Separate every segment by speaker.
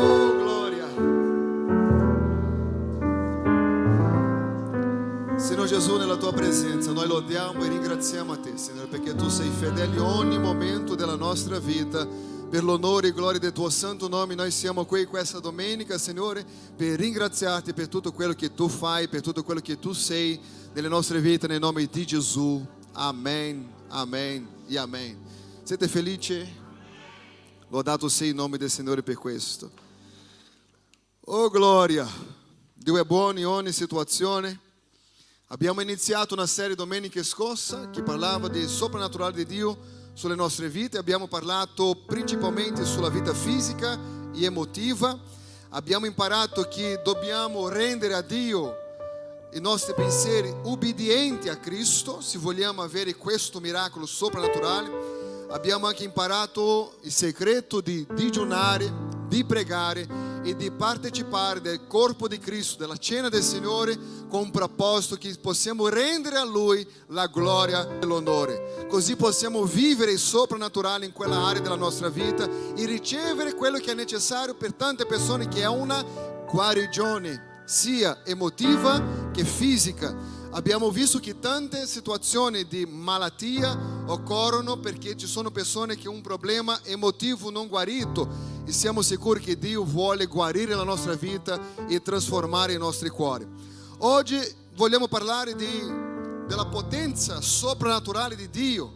Speaker 1: Oh, gloria. Signore Gesù, nella tua presenza, noi lodiamo e ringraziamo a te, Signore, perché tu sei fedele in ogni momento della nostra vita. Per l'onore e gloria del tuo santo nome, noi siamo qui questa domenica, Signore, per ringraziarti per tutto quello che tu fai, per tutto quello che tu sei nelle nostre vite, nel nome di Gesù. Amen, amen e amen. Siete felici? Lodato sia il nome del Signore per questo. Oh gloria! Dio è buono in ogni situazione. Abbiamo iniziato una serie domenica scorsa che parlava di soprannaturale di Dio sulle nostre vite, abbiamo parlato principalmente sulla vita fisica e emotiva. Abbiamo imparato che dobbiamo rendere a Dio i nostri pensieri ubbidienti a Cristo se vogliamo avere questo miracolo soprannaturale. Abbiamo anche imparato il segreto di digiunare, di pregare e di partecipare del corpo di Cristo, della cena del Signore, con un proposito che possiamo rendere a Lui la gloria e l'onore. Così possiamo vivere il soprannaturale in quella area della nostra vita e ricevere quello che è necessario per tante persone, che è una guarigione, sia emotiva che fisica. Abbiamo visto che tante situazioni di malattia occorrono perché ci sono persone che hanno un problema emotivo non guarito e siamo sicuri che Dio vuole guarire la nostra vita e trasformare i nostri cuori. Oggi vogliamo parlare di, della potenza soprannaturale di Dio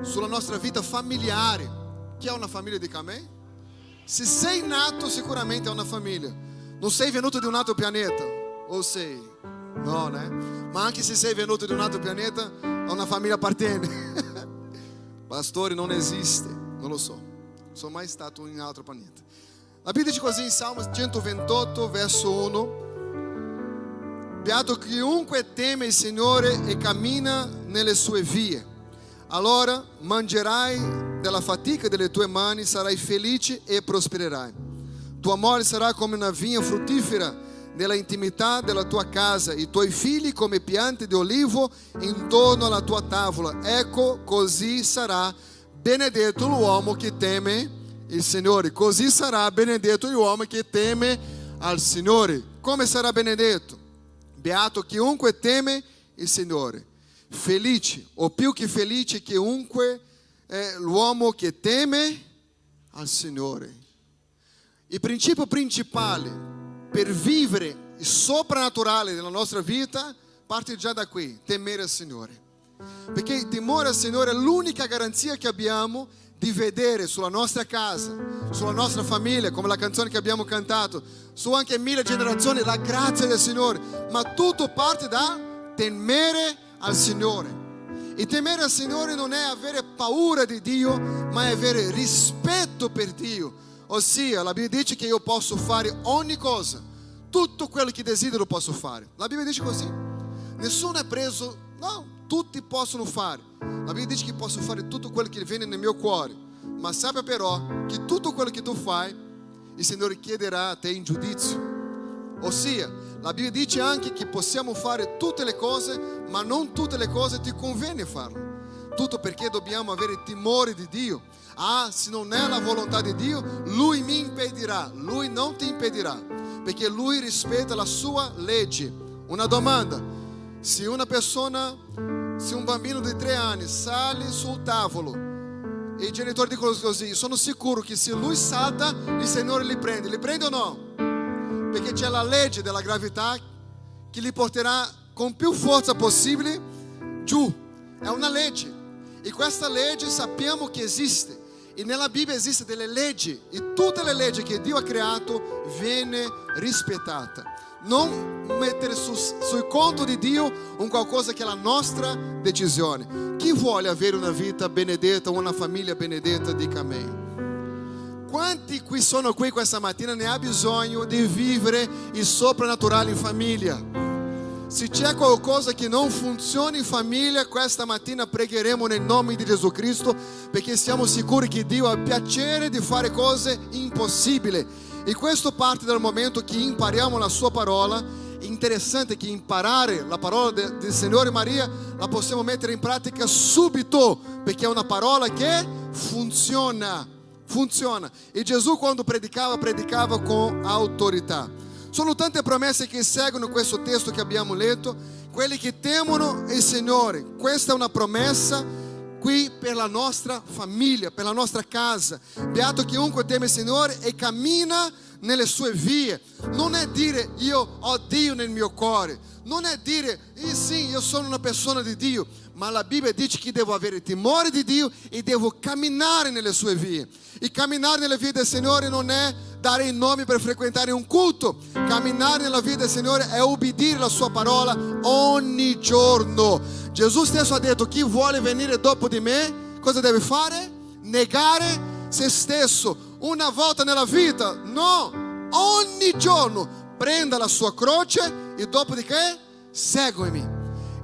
Speaker 1: sulla nostra vita familiare. Chi ha una famiglia di camè? Se sei nato sicuramente è una famiglia. Non sei venuto di un altro pianeta, o sei? No, né? Ma anche se sei venuto di un altro pianeta, a una famiglia appartiene. Pastore non esiste, non lo so. Sono mai stato in altro pianeta. La Bibbia dice così in Salmo 128, verso 1. Beato chiunque teme il Signore e cammina nelle sue vie. Allora mangerai della fatica delle tue mani, sarai felice e prospererai. Tua amore sarà come una vigna fruttifera nella intimità della tua casa, i tuoi figli come piante di olivo intorno alla tua tavola. Ecco, così sarà benedetto l'uomo che teme il Signore. Così sarà benedetto l'uomo che teme al Signore. Come sarà benedetto? Beato chiunque teme il Signore. Felice, o più che felice, chiunque è l'uomo che teme al Signore. Il principio principale per vivere il soprannaturale nella nostra vita parte già da qui, temere il Signore. Perché il timore al Signore è l'unica garanzia che abbiamo di vedere sulla nostra casa, sulla nostra famiglia, come la canzone che abbiamo cantato, su anche mille generazioni, la grazia del Signore. Ma tutto parte da temere al Signore. E temere al Signore non è avere paura di Dio, ma è avere rispetto per Dio. Ossia, la Bibbia dice che io posso fare ogni cosa, tutto quello che desidero posso fare. La Bibbia dice così. Nessuno è preso, no, tutti possono fare. La Bibbia dice che posso fare tutto quello che viene nel mio cuore, ma sappia però che tutto quello che tu fai, il Signore chiederà a te in giudizio. Ossia, la Bibbia dice anche che possiamo fare tutte le cose, ma non tutte le cose ti conviene farlo. Tutto perché dobbiamo avere timore di Dio. Ah, se non è la volontà di Dio, Lui mi impedirà, Lui non ti impedirà, perché Lui rispetta la sua legge. Una domanda, se una persona, se un bambino di tre anni sale sul tavolo e i genitori dicono così, sono sicuro che se lui salta, il Signore li prende, li prende o no? Perché c'è la legge della gravità che li porterà con più forza possibile giù. È una legge. E questa legge sappiamo che esiste. E nella Bibbia esiste delle leggi e tutte le leggi che Dio ha creato viene rispettata. Non mettere su, sul conto di Dio un qualcosa che è la nostra decisione. Chi vuole avere una vita benedetta, una famiglia benedetta, dica amém. Quanti qui sono qui questa mattina ne ha bisogno di vivere il soprannaturale in famiglia? Se c'è qualcosa che non funziona in famiglia, questa mattina pregheremo nel nome di Gesù Cristo perché siamo sicuri che Dio ha piacere di fare cose impossibili. E questo parte dal momento che impariamo la sua parola. Interessante che imparare la parola del Signore Maria la possiamo mettere in pratica subito perché è una parola che funziona. funziona. E Gesù quando predicava, predicava com autorità. Sono tante promesse che seguono questo testo che abbiamo letto, quelli che temono il Signore. Questa è una promessa qui per la nostra famiglia, per la nostra casa. Beato chiunque teme il Signore e cammina nelle sue vie. Non è dire io ho Dio nel mio cuore, non è dire eh sì, io sono una persona di Dio, ma la Bibbia dice che devo avere timore di Dio e devo camminare nelle sue vie. E camminare nelle vie del Signore non è dare il nome per frequentare un culto. Camminare nella via del Signore è obbedire la sua parola ogni giorno. Gesù stesso ha detto chi vuole venire dopo di me, cosa deve fare? Negare se stesso una volta nella vita, no, ogni giorno prenda la sua croce e dopodiché seguimi.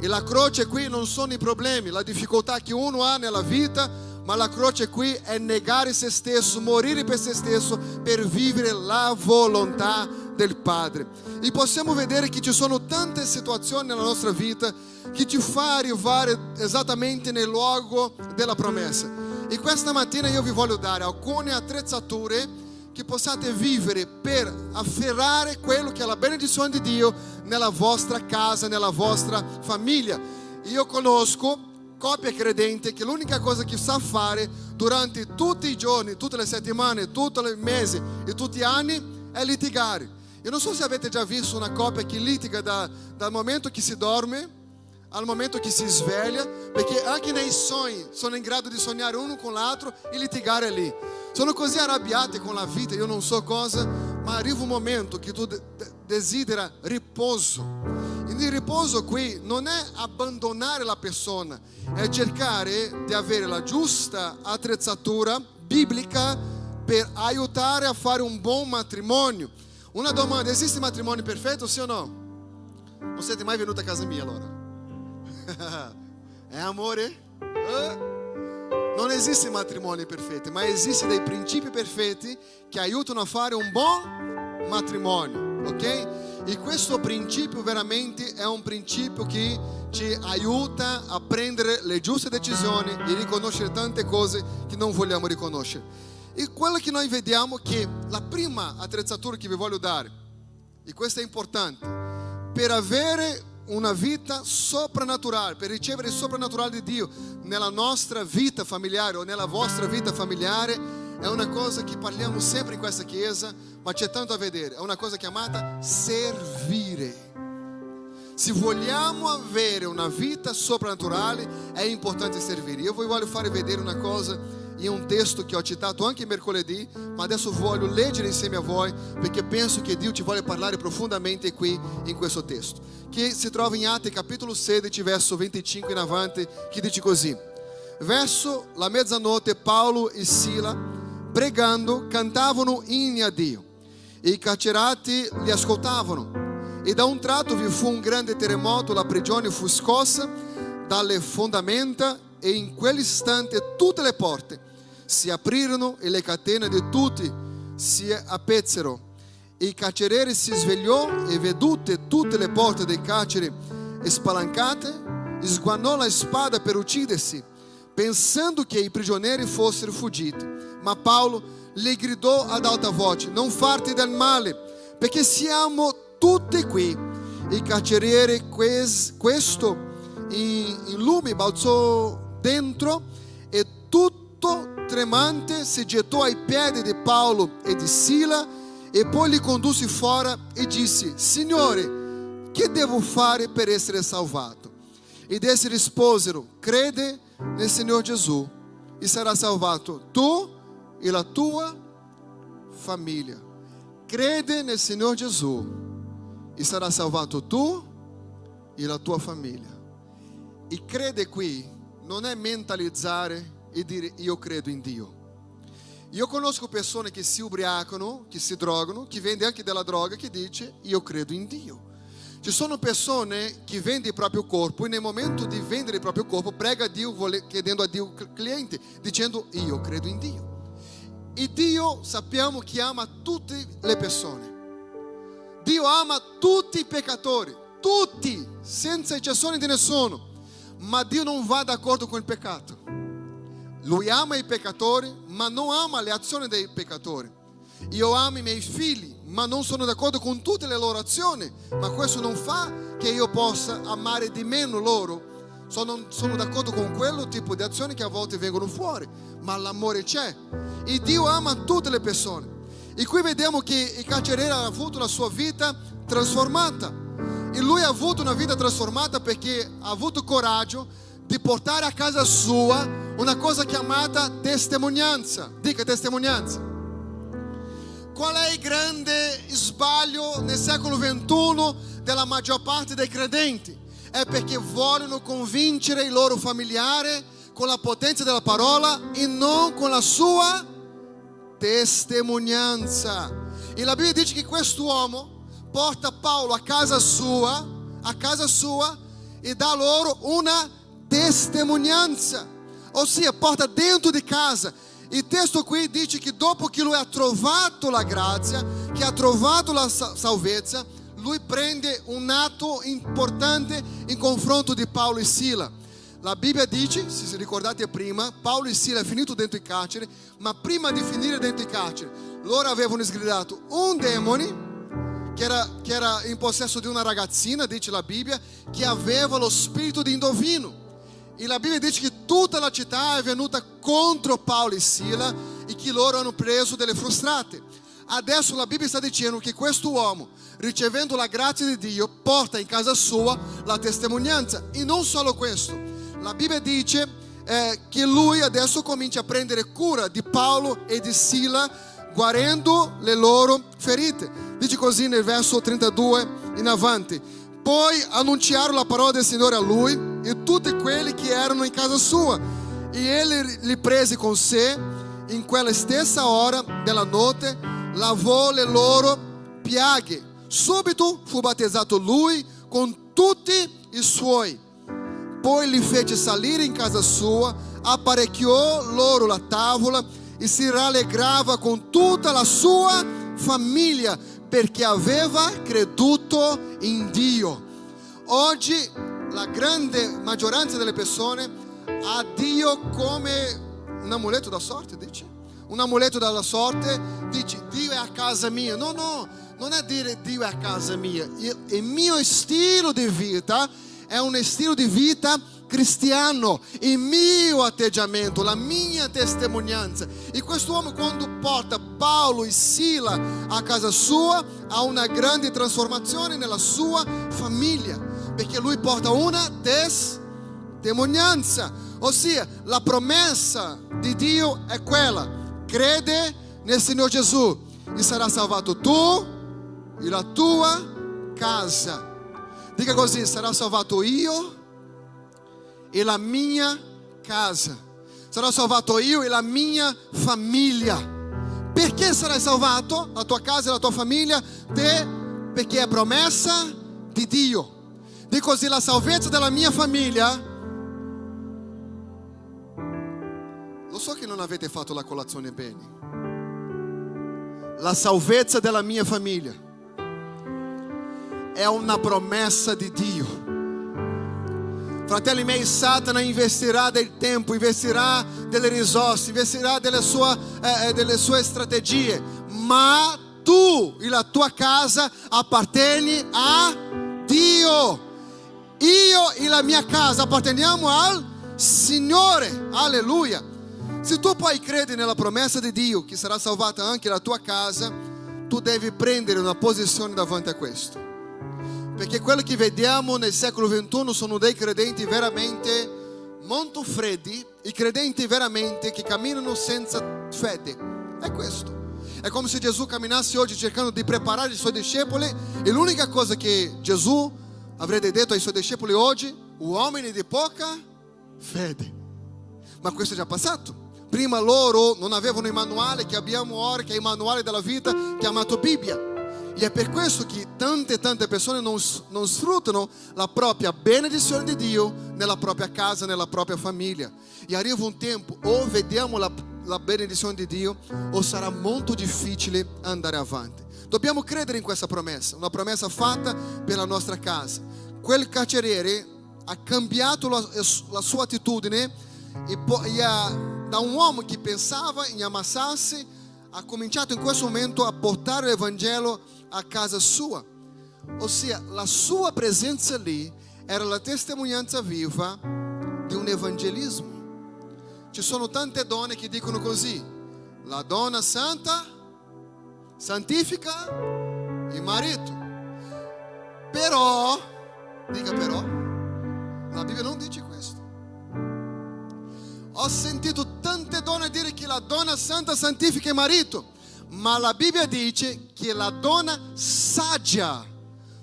Speaker 1: E la croce qui non sono i problemi, la difficoltà che uno ha nella vita, ma la croce qui è negare se stesso, morire per se stesso per vivere la volontà del Padre. E possiamo vedere che ci sono tante situazioni nella nostra vita che ti fa arrivare esattamente nel luogo della promessa. E questa mattina io vi voglio dare alcune attrezzature che possiate vivere per afferrare quello che è la benedizione di Dio nella vostra casa, nella vostra famiglia. Io conosco coppie credenti che l'unica cosa che sa fare durante tutti i giorni, tutte le settimane, tutti i mesi e tutti gli anni è litigare. Io non so se avete già visto una coppia che litiga da, dal momento che si dorme al momento che si sveglia, perché anche nei sogni sono in grado di sognare uno con l'altro e litigare lì. Sono così arrabbiati con la vita, io non so cosa, ma arriva un momento che tu desidera riposo. Il riposo qui non è abbandonare la persona, è cercare di avere la giusta attrezzatura biblica per aiutare a fare un buon matrimonio. Una domanda, esiste matrimonio perfetto, sì o no? Non siete mai venuti a casa mia allora? é amore? Non esiste matrimoni perfetti, ma esiste dei principi perfetti che aiutano a fare un buon matrimonio, ok? E questo principio veramente è un principio che ci aiuta a prendere le giuste decisioni e riconoscere tante cose che non vogliamo riconoscere. E quello che noi vediamo che la prima attrezzatura che vi voglio dare, e questo è importante, per avere una vita soprannaturale, per ricevere il soprannaturale di Dio nella nostra vita familiare o nella vostra vita familiare, è una cosa che parliamo sempre in questa chiesa, ma c'è tanto a vedere, è una cosa chiamata servire. Se vogliamo avere una vita soprannaturale, è importante servire. Io voglio fare vedere una cosa in un testo che ho citato anche mercoledì, ma adesso voglio leggere insieme a voi perché penso che Dio ci vuole parlare profondamente qui in questo testo, che si trova in Atti capitolo 16, verso 25 in avanti, che dice così: Verso la mezzanotte Paolo e Sila, pregando, cantavano inni a Dio. E i carcerati li ascoltavano. E da un tratto vi fu un grande terremoto, la prigione fu scossa dalle fondamenta e in quell'istante tutte le porte si aprirono e le catene di tutti si appezzero. Il carceriere si svegliò e vedute tutte le porte del carcere spalancate, sguannò la spada per uccidersi, pensando che i prigionieri fossero fuggiti. Ma Paolo le gridò ad alta voce: Non farti del male, perché siamo tutti qui. Il carceriere questo in lume balzò dentro e tutto tremante si gettò ai piedi di Paolo e di Sila e poi li condusse fuori e disse: Signore, che devo fare per essere salvato? Ed essi risposero: Crede nel Signore Gesù e sarà salvato tu e la tua famiglia. Crede nel Signore Gesù e sarà salvato tu e la tua famiglia. E crede qui non è mentalizzare e dire io credo in Dio. Io conosco persone che si ubriacano, che si drogano, che vende anche della droga, che dice io credo in Dio. Ci sono persone che vendono il proprio corpo e nel momento di vendere il proprio corpo prega a Dio chiedendo a Dio cliente, dicendo io credo in Dio. E Dio sappiamo che ama tutte le persone. Dio ama tutti i peccatori, tutti, senza eccezione di nessuno. Ma Dio non va d'accordo con il peccato. Lui ama i peccatori, ma non ama le azioni dei peccatori. Io amo i miei figli, ma non sono d'accordo con tutte le loro azioni, ma questo non fa che io possa amare di meno loro. Sono, sono d'accordo con quello tipo di azioni che a volte vengono fuori, ma l'amore c'è. E Dio ama tutte le persone. E qui vediamo che il carceriere ha avuto la sua vita trasformata. E lui ha avuto una vita trasformata perché ha avuto coraggio di portare a casa sua una cosa chiamata testimonianza. Dica testimonianza. Qual è il grande sbaglio nel secolo XXI della maggior parte dei credenti? È perché vogliono convincere il loro familiare con la potenza della parola e non con la sua testimonianza. E la Bibbia dice che quest'uomo porta Paolo a casa sua, a casa sua e dà loro una testimonianza, ossia porta dentro di casa. Il testo qui dice che dopo che lui ha trovato la grazia, che ha trovato la salvezza, lui prende un atto importante in confronto di Paolo e Sila. La Bibbia dice, se ricordate prima, Paolo e Sila finito dentro il carcere, ma prima di finire dentro il carcere, loro avevano sgridato un demone che era, che era in possesso di una ragazzina, dice la Bibbia, che aveva lo spirito di indovino. E la Bibbia dice che tutta la città è venuta contro Paolo e Sila e che loro hanno preso delle frustrate. Adesso la Bibbia sta dicendo che questo uomo, ricevendo la grazia di Dio, porta in casa sua la testimonianza. E non solo questo, la Bibbia dice eh, che lui adesso comincia a prendere cura di Paolo e di Sila, guarendo le loro ferite. Dice così nel verso 32 in avanti. Poi annunciarono la parola del Signore a lui e tutti quelli che erano in casa sua. E ele li prese con sé in quella stessa ora della notte, lavò le loro piaghe. Subito fu battezzato lui con tutti i suoi. Poi li fece salire in casa sua, apparecchiò loro la tavola e si rallegrava con tutta la sua famiglia perché aveva creduto in Dio. Oggi la grande maggioranza delle persone ha Dio come un amuleto da sorte, dice. Un amuleto dalla sorte, dice Dio è a casa mia. No, no, non è dire Dio è a casa mia. Il mio stile di vita è un stile di vita cristiano, il mio atteggiamento, la mia testimonianza. E quest'uomo quando porta Paolo e Sila a casa sua ha una grande trasformazione nella sua famiglia, perché lui porta una testimonianza, ossia la promessa di Dio è quella, crede nel Signore Gesù e sarà salvato tu e la tua casa. Dica così, sarà salvato io e la mia casa. Sarò salvato io e la mia famiglia. Perché sarai salvato? La tua casa e la tua famiglia? Te, perché è promessa di Dio. Di così la salvezza della mia famiglia. Lo so che non avete fatto la colazione bene. La salvezza della mia famiglia è una promessa di Dio. Fratelli miei, Satana investirà del tempo, investirà delle risorse, investirà delle sue, eh, eh, delle sue strategie, ma tu e la tua casa appartieni a Dio. Io e la mia casa apparteniamo al Signore. Alleluia. Se tu poi credi nella promessa di Dio che sarà salvata anche la tua casa, tu devi prendere una posizione davanti a questo. Perché quello che vediamo nel secolo XXI sono dei credenti veramente molto freddi, i credenti veramente che camminano senza fede. È questo. È come se Gesù camminasse oggi cercando di preparare i suoi discepoli e l'unica cosa che Gesù avrebbe detto ai suoi discepoli oggi, uomini di poca fede. Ma questo è già passato. Prima loro non avevano il manuale che abbiamo ora, che è il manuale della vita chiamato Bibbia. E è per questo che tante tante persone non, non sfruttano la propria benedizione di Dio nella propria casa, nella propria famiglia. E arriva un tempo o vediamo la, la benedizione di Dio o sarà molto difficile andare avanti. Dobbiamo credere in questa promessa, una promessa fatta per la nostra casa. Quel carceriere ha cambiato la, la sua attitudine e, e ha da un uomo che pensava in ammassarsi, ha cominciato in questo momento a portare l'Evangelo a casa sua. Ossia, la sua presenza lì era la testimonianza viva di un evangelismo. Ci sono tante donne che dicono così, la donna santa santifica il marito. Però, dica però, la Bibbia non dice questo. Ho sentito tante donne dire che la donna santa santifica il marito, ma la Bibbia dice che la donna saggia,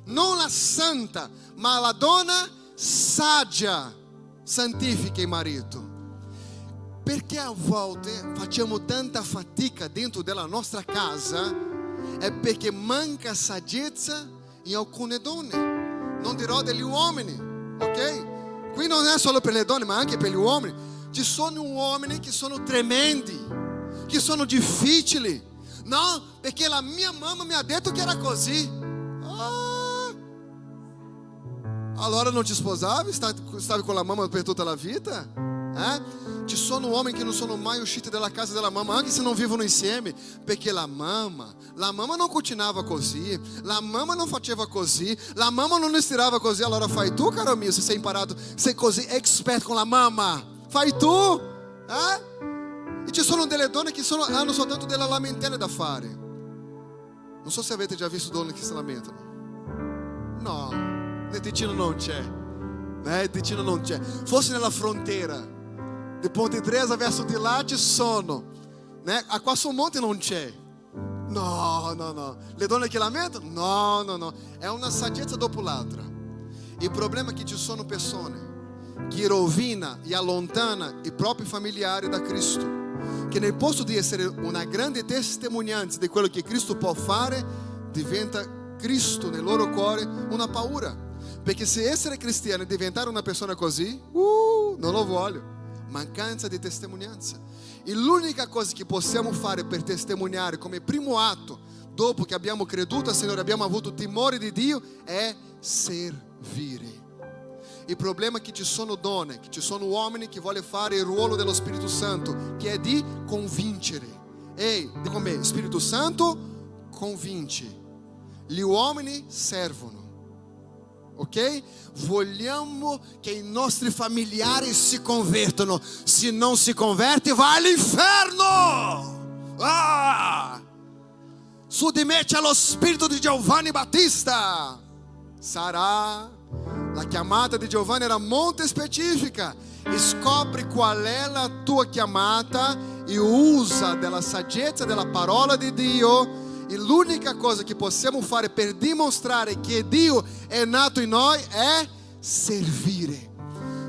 Speaker 1: non la santa, ma la donna saggia santifica il marito. Perché a volte facciamo tanta fatica dentro della nostra casa? È perché manca saggezza in alcune donne. Non dirò degli uomini, ok? Qui non è solo per le donne, ma anche per gli uomini. Ci sono uomini che sono tremendi, che sono difficili. No, perché la mia mamma mi ha detto che era così. Ah. Allora non ti sposavi? Stavi con la mamma per tutta la vita? Eh? Ci sono uomini che non sono mai usciti dalla casa della mamma, anche se non vivono insieme, perché la mamma, la mamma non cucinava così, la mamma non faceva così, la mamma non estirava così. Allora fai tu, caro mio, se sei imparato, sei così expert con la mamma. Fai tu, eh? E ci sono delle donne che sono, hanno soltanto della lamentela da fare. Non so se avete già visto donne che si lamentano. No, nel Ticino non c'è. Eh, Ticino non c'è. Fosse nella frontiera di Ponte Tresa verso di là ci sono. Né? A Monte non c'è. No, no, no. Le donne che lamentano? No, no, no. È una saggezza l'altra. Il problema è che ci sono persone che rovina e allontana i propri familiari da Cristo. Che nel posto di essere una grande testimonianza di quello che Cristo può fare, diventa Cristo nel loro cuore una paura. Perché se essere cristiano e diventare una persona così, uh, non lo voglio mancanza di testimonianza. E l'unica cosa che possiamo fare per testimoniare come primo atto, dopo che abbiamo creduto al Signore, abbiamo avuto timore di Dio, è servire. Il problema è che ci sono donne, che ci sono uomini che vogliono fare il ruolo dello Spirito Santo, che è di convincere. Ehi, come Spirito Santo convince. Gli uomini servono ok? Vogliamo che i nostri familiari si convertano. Se non si converte, vai all'inferno. Ah! Su di me c'è lo spirito di Giovanni Battista. Sarà la chiamata di Giovanni era molto specifica. Scopri qual è la tua chiamata e usa della saggezza della parola di Dio e l'unica cosa che possiamo fare per dimostrare che Dio è nato in noi è servire.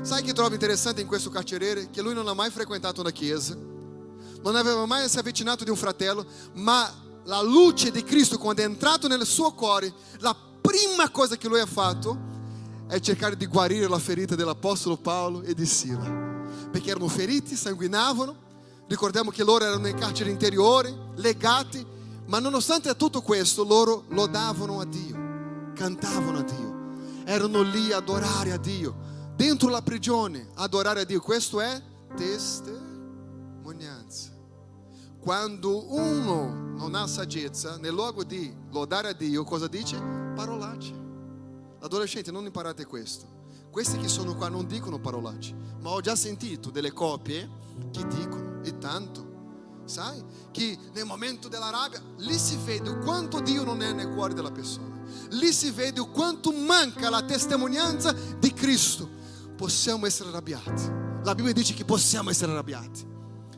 Speaker 1: Sai che trovo interessante in questo carceriere? Che lui non ha mai frequentato una chiesa, non aveva mai si avvicinato di un fratello, ma la luce di Cristo quando è entrato nel suo cuore, la prima cosa che lui ha fatto è cercare di guarire la ferita dell'Apostolo Paolo e di Sila, perché erano feriti, sanguinavano, ricordiamo che loro erano in carcere interiore, legati, ma nonostante tutto questo, loro lodavano a Dio, cantavano a Dio, erano lì a adorare a Dio, dentro la prigione, adorare a Dio. Questo è testimonianza. Quando uno non ha saggezza, nel luogo di lodare a Dio, cosa dice? Parolacce. Adolescenti, non imparate questo. Questi che sono qua non dicono parolacce, ma ho già sentito delle coppie che dicono, e tanto sai? Che nel momento della rabbia lì si vede o quanto Dio non è nel cuore della persona, lì si vede o quanto manca la testimonianza di Cristo. Possiamo essere arrabbiati. La Bibbia dice che possiamo essere arrabbiati.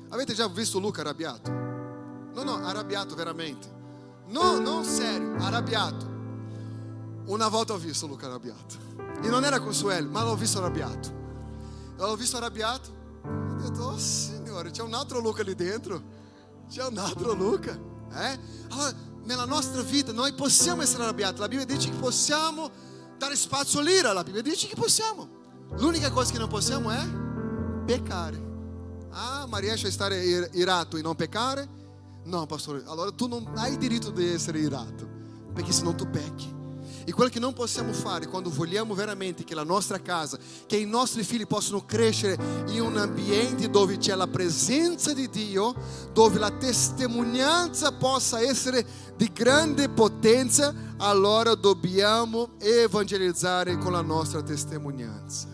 Speaker 1: Avete già visto Luca arrabbiato? No, no, arrabbiato veramente. No, non serio, arrabbiato. Una volta ho visto Luca arrabbiato. E non era Consuelo, ma l'ho visto arrabbiato. L'ho visto arrabbiato. Ho detto, oh Signore, c'è un altro Luca lì dentro. C'è un altro Luca. Eh? Allora, nella nostra vita noi possiamo essere arrabbiati. La Bibbia dice che possiamo dare spazio all'ira. La Bibbia dice che possiamo. L'unica cosa che non possiamo è peccare. Ah, ma riesci a stare irato e non peccare? No, pastore, allora tu non hai diritto di essere irato, perché senão tu pecchi. E quello che non possiamo fare quando vogliamo veramente che la nostra casa, che i nostri figli possano crescere in un ambiente dove c'è la presenza di Dio, dove la testimonianza possa essere di grande potenza, allora dobbiamo evangelizzare con la nostra testimonianza.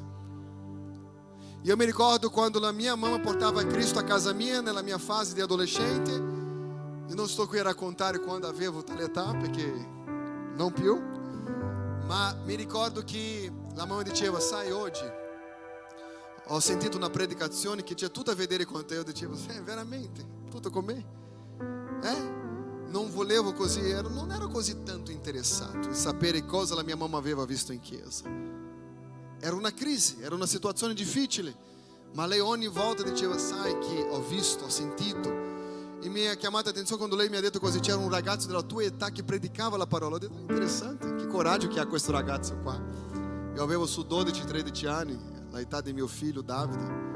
Speaker 1: Io mi ricordo quando la mia mamma portava Cristo a casa mia nella mia fase di adolescente. E non sto qui a raccontare quando avevo tale età, perché non più. Ma mi ricordo che la mamma diceva, sai, oggi ho sentito una predicazione che c'è tutto a vedere con te. Io dicevo, sì, veramente, tutto con me? Eh? Non volevo così, non ero così tanto interessato in sapere cosa la mia mamma aveva visto in chiesa. Era una crisi, era una situazione difficile, ma lei ogni volta diceva, sai che ho visto, ho sentito. E mi ha chiamato l'attenzione quando lei mi ha detto così, c'era un ragazzo della tua età che predicava la parola. Ho detto, interessante, che coraggio che ha questo ragazzo qua. Io avevo su 12-13 anni, l'età di mio figlio Davide.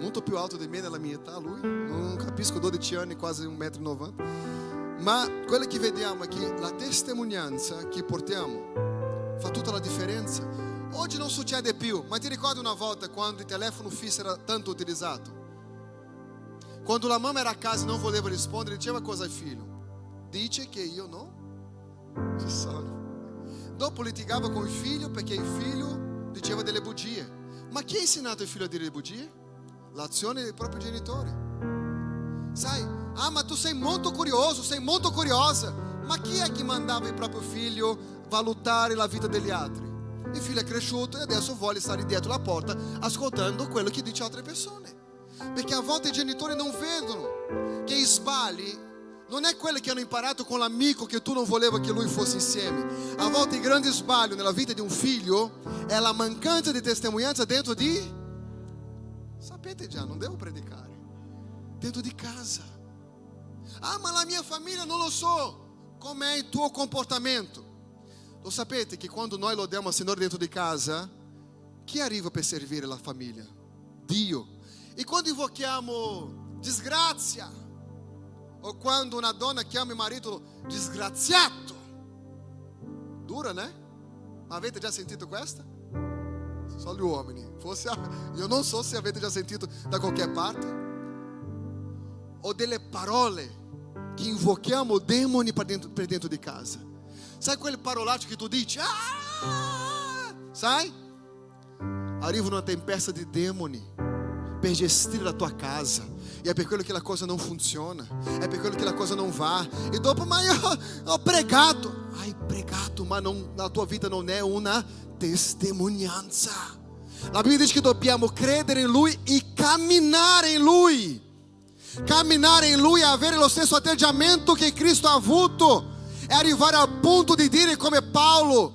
Speaker 1: Molto più alto di me nella mia età, lui. Non capisco 12 anni, quasi 1,90 m. Ma quello che vediamo è che la testimonianza che portiamo fa tutta la differenza. Oggi non succede più, ma ti ricordi una volta quando il telefono fisso era tanto utilizzato? Quando la mamma era a casa e non voleva rispondere, diceva cosa al figlio? Dice che io non ci sono. Dopo litigava con il figlio perché il figlio diceva delle bugie. Ma chi ha insegnato il figlio a dire le bugie? L'azione dei propri genitori. Sai, ah ma tu sei molto curioso, sei molto curiosa. Ma chi è che mandava il proprio figlio valutare la vita degli altri? Il figlio è cresciuto e adesso vuole stare dietro la porta ascoltando quello che dice altre persone. Perché a volte i genitori non vedono che sbagli non è quello che hanno imparato con l'amico che tu non volevi che lui fosse insieme. A volte il grande sbaglio nella vita di un figlio è la mancanza di testimonianza dentro di... Sapete già, non devo predicare. Dentro di casa. Ah, ma la mia famiglia non lo so. Com'è il tuo comportamento? Lo sapete che quando noi lodiamo il Signore dentro di casa, chi arriva per servire la famiglia? Dio. E quando invochiamo disgrazia, o quando una donna chiama il marito disgraziato, dura, né? Avete già sentito questa? Só gli uomini. Forse, io non so se avete già sentito da qualche parte. O delle parole che invochiamo demoni per dentro, per dentro di casa. Sai quelle parolacce che tu dici? Ah! Sai? Arriva uma tempesta di demoni per gestire la tua casa. E è per quello che la cosa non funziona. È per quello che la cosa non va. E dopo, ma io ho pregato. Hai pregato, ma non, la tua vita non è una testimonianza. La Bibbia dice che dobbiamo credere in Lui e camminare in Lui. Camminare in Lui e avere lo stesso atteggiamento che Cristo ha avuto è arrivare al punto di dire come Paolo,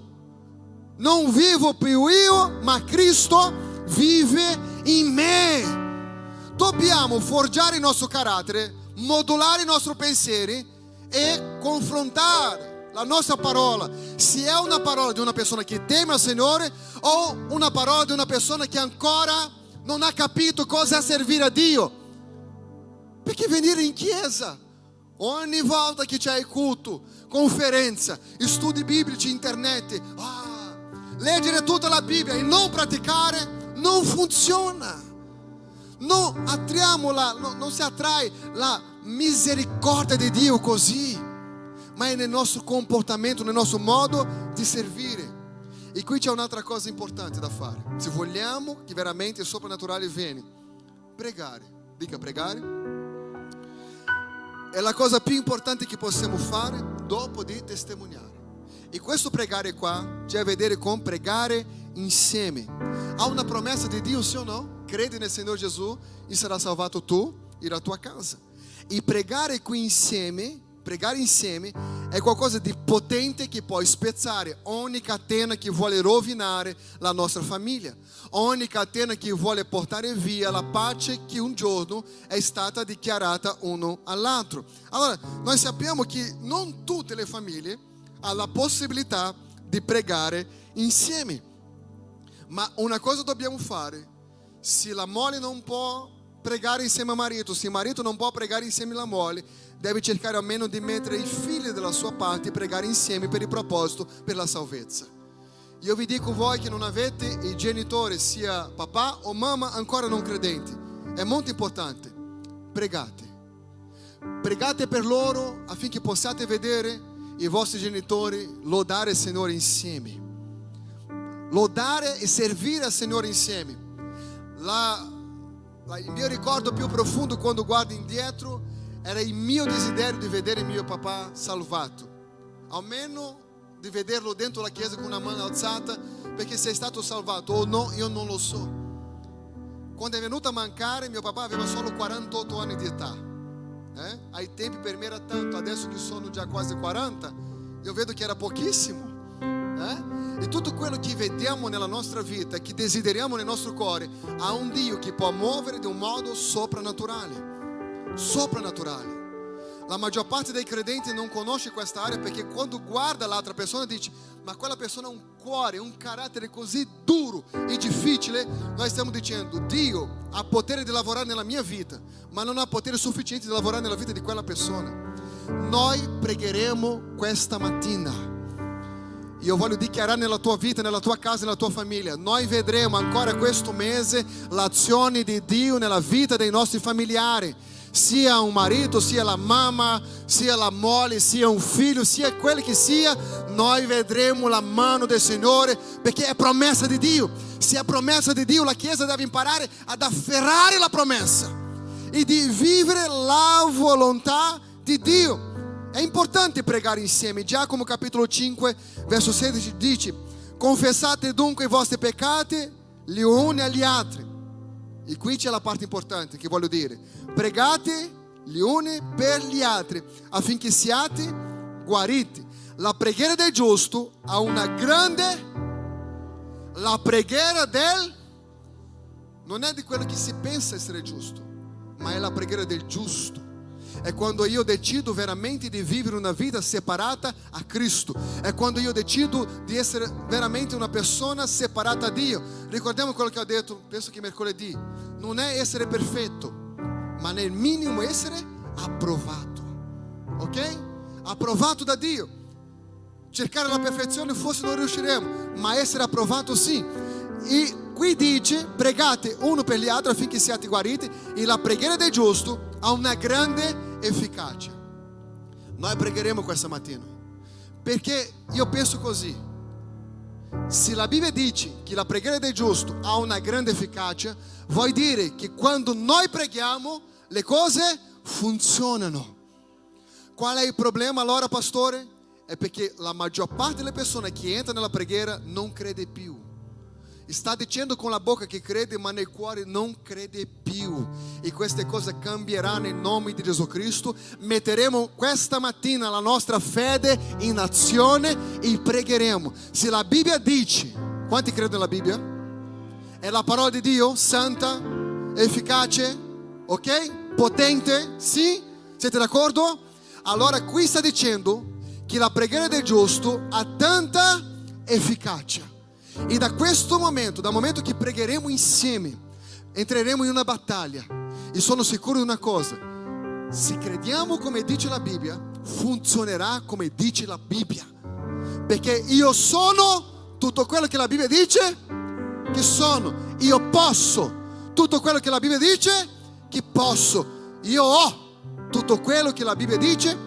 Speaker 1: non vivo più io, ma Cristo vive in me. Dobbiamo forgiare il nostro carattere, modulare i nostri pensieri e confrontare la nostra parola. Se è una parola di una persona che teme il Signore o una parola di una persona che ancora non ha capito cosa servire a Dio. Perché venire in chiesa ogni volta che c'è il culto conferenza, studi biblici, internet, ah, leggere tutta la Bibbia e non praticare non funziona. Non attriamo la, no, non si attrae la misericordia di Dio così, ma è nel nostro comportamento, nel nostro modo di servire. E qui c'è un'altra cosa importante da fare. Se vogliamo che veramente il soprannaturale viene, pregare. Dica pregare è la cosa più importante che possiamo fare dopo di testimoniare. E questo pregare qua c'è a vedere con pregare insieme. Há una promessa di Dio, sì o no? Crede nel Signore Gesù e sarà salvato tu e la tua casa. E pregare qui insieme pregare insieme è qualcosa di potente che può spezzare ogni catena che vuole rovinare la nostra famiglia, ogni catena che vuole portare via la pace che un giorno è stata dichiarata uno all'altro. Allora, noi sappiamo che non tutte le famiglie hanno la possibilità di pregare insieme, ma una cosa dobbiamo fare, se la moglie non può pregare insieme al marito, se il marito non può pregare insieme alla moglie, deve cercare almeno di mettere i figli della sua parte e pregare insieme per il proposito, per la salvezza. Io vi dico voi che non avete i genitori, sia papà o mamma, ancora non credenti. È molto importante. Pregate. Pregate per loro affinché possiate vedere i vostri genitori lodare il Signore insieme. Lodare e servire al Signore insieme. La, la, il mio ricordo più profondo quando guardo indietro era il mio desiderio di vedere mio papà salvato. Almeno di vederlo dentro la chiesa con una mano perché se è stato salvato o no, io non lo so. Quando è venuto a mancare, mio papà aveva solo 48 anni di età. Eh? Ai tempi per me era tanto, adesso che sono già quasi 40, io vedo che era pochissimo. Eh? E tutto quello che vediamo nella nostra vita, che desideriamo nel nostro cuore, ha un Dio che può muovere di un modo soprannaturale. Soprannaturale. La maggior parte dei credenti non conosce questa area perché quando guarda l'altra persona dice ma quella persona ha un cuore, un carattere così duro e difficile, noi stiamo dicendo Dio ha potere di lavorare nella mia vita, ma non ha potere sufficiente di lavorare nella vita di quella persona. Noi pregheremo questa mattina. Io voglio dichiarare nella tua vita, nella tua casa, nella tua famiglia, noi vedremo ancora questo mese l'azione di Dio nella vita dei nostri familiari sia un marito, sia la mamma, sia la moglie, sia un figlio, sia quello che sia, noi vedremo la mano del Signore perché è promessa di Dio. Se è promessa di Dio, la Chiesa deve imparare ad afferrare la promessa e di vivere la volontà di Dio. È importante pregare insieme. Giacomo capitolo 5, verso 16 dice: Confessate dunque i vostri peccati gli uni agli altri. E qui c'è la parte importante che voglio dire. Pregate gli uni per gli altri affinché siate guariti. La preghiera del giusto ha una grande... La preghiera del... Non è di quello che si pensa essere giusto, ma è la preghiera del giusto. È quando io decido veramente di vivere una vita separata a Cristo. È quando io decido di essere veramente una persona separata a Dio. Ricordiamo quello che ho detto, penso che mercoledì. Non è essere perfetto, ma nel minimo essere approvato. Ok? Approvato da Dio. Cercare la perfezione forse non riusciremo, ma essere approvato sì. E qui dice pregate uno per gli altri affinché siate guariti e la preghiera del giusto ha una grande efficacia. Noi pregheremo questa mattina perché io penso così. Se la Bibbia dice che la preghiera del giusto ha una grande efficacia, vuol dire che quando noi preghiamo le cose funzionano. Qual è il problema allora, pastore? È perché la maggior parte delle persone che entra nella preghiera non crede più. Sta dicendo con la bocca che crede, ma nel cuore non crede più. E queste cose cambieranno in nome di Gesù Cristo. Metteremo questa mattina la nostra fede in azione e pregheremo. Se la Bibbia dice, quanti credono nella Bibbia? È la parola di Dio, santa, efficace, ok? Potente, sì? Siete d'accordo? Allora qui sta dicendo che la preghiera del giusto ha tanta efficacia. E da questo momento, dal momento che pregheremo insieme, entreremo in una battaglia. E sono sicuro di una cosa: se crediamo come dice la Bibbia, funzionerà come dice la Bibbia. Perché io sono tutto quello che la Bibbia dice che sono. Io posso tutto quello che la Bibbia dice che posso. Io ho tutto quello che la Bibbia dice.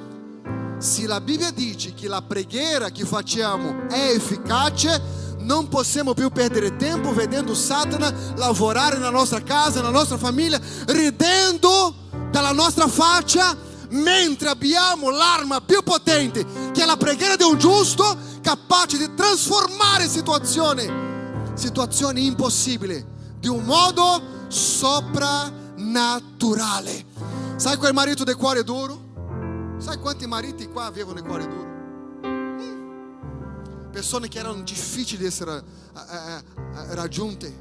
Speaker 1: Se la Bibbia dice che la preghiera che facciamo è efficace, non possiamo più perdere tempo vedendo Satana lavorare nella nostra casa, nella nostra famiglia, ridendo dalla nostra faccia, mentre abbiamo l'arma più potente, che è la preghiera di un giusto, capace di trasformare situazioni, situazioni impossibili, di un modo soprannaturale. Sai quel marito del cuore duro? Sai quanti mariti qua avevano il cuore duro? Persone che erano difficili di essere eh, eh, eh, raggiunte,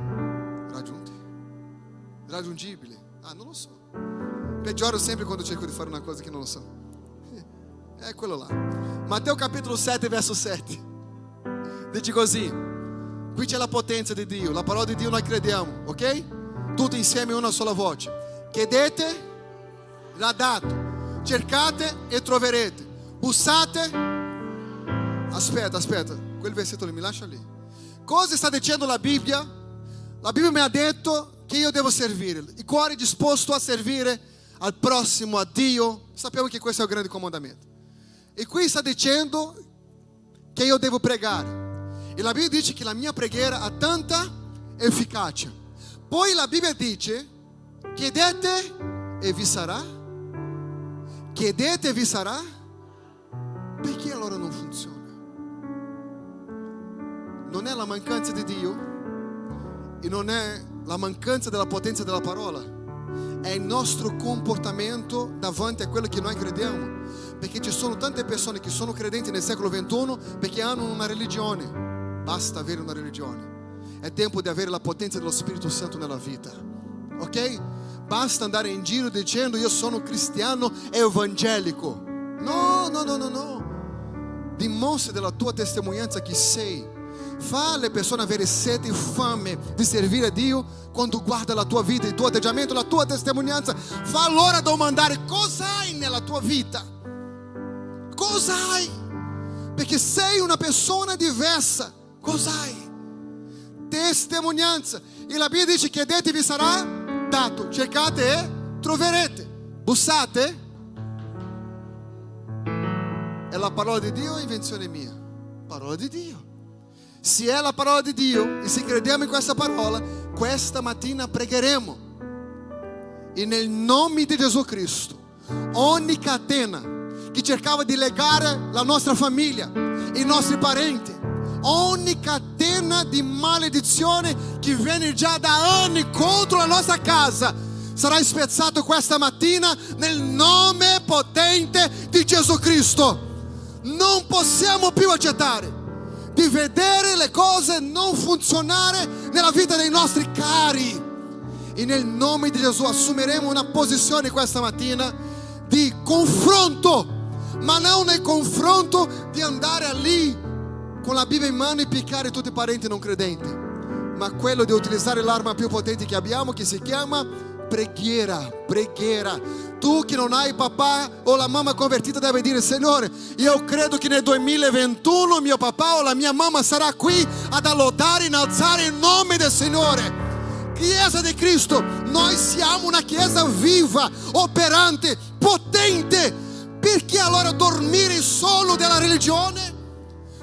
Speaker 1: raggiunte, raggiungibili. Ah, non lo so. Peggioro sempre quando cerco di fare una cosa che non lo so. È quello là. Matteo capitolo 7, verso 7. Dice così. Qui c'è la potenza di Dio, la parola di Dio noi crediamo, ok? Tutti insieme una sola voce. Chiedete, l'ha dato. cercate e troverete, bussate. Aspetta, aspetta, quel versetto mi lascia lì. Cosa sta dicendo la Bibbia? La Bibbia mi ha detto che io devo servire. Il cuore è disposto a servire al prossimo, a Dio. Sappiamo che questo è il grande comandamento. E qui sta dicendo che io devo pregare. E la Bibbia dice che la mia preghiera ha tanta efficacia. Poi la Bibbia dice, chiedete e vi sarà. Chiedete e vi sarà. Perché allora non funziona? Non è la mancanza di Dio e non è la mancanza della potenza della parola. È il nostro comportamento davanti a quello che noi crediamo. Perché ci sono tante persone che sono credenti nel secolo XXI perché hanno una religione. Basta avere una religione. È tempo di avere la potenza dello Spirito Santo nella vita. Ok? Basta andare in giro dicendo io sono cristiano evangelico. No, no, no, no, no. Dimostra della tua testimonianza chi sei. Fa le persone avere sete e fame di servire a Dio quando guarda la tua vita, il tuo atteggiamento, la tua testimonianza. Fa loro domandare cosa hai nella tua vita. Cosa hai? Perché sei una persona diversa. Cosa hai? Testimonianza. E la Bibbia dice: chiedete vi sarà dato, cercate e troverete, bussate. È la parola di Dio o invenzione mia? Parola di Dio. Se è la parola di Dio e se crediamo in questa parola, questa mattina pregheremo. E nel nome di Gesù Cristo, ogni catena che cercava di legare la nostra famiglia, i nostri parenti, ogni catena di maledizione che viene già da anni contro la nostra casa sarà spezzato questa mattina nel nome potente di Gesù Cristo. Non possiamo più accettare di vedere le cose non funzionare nella vita dei nostri cari. E nel nome di Gesù assumeremo una posizione questa mattina di confronto, ma non nel confronto di andare lì con la Bibbia in mano e piccare tutti i parenti non credenti, ma quello di utilizzare l'arma più potente che abbiamo che si chiama preghiera, preghiera. Tu che non hai papà o la mamma convertita deve dire, Signore, io credo che nel 2021 mio papà o la mia mamma sarà qui ad allodare, innalzare il nome del Signore. Chiesa di Cristo, noi siamo una chiesa viva, operante, potente. Perché allora dormire solo della religione?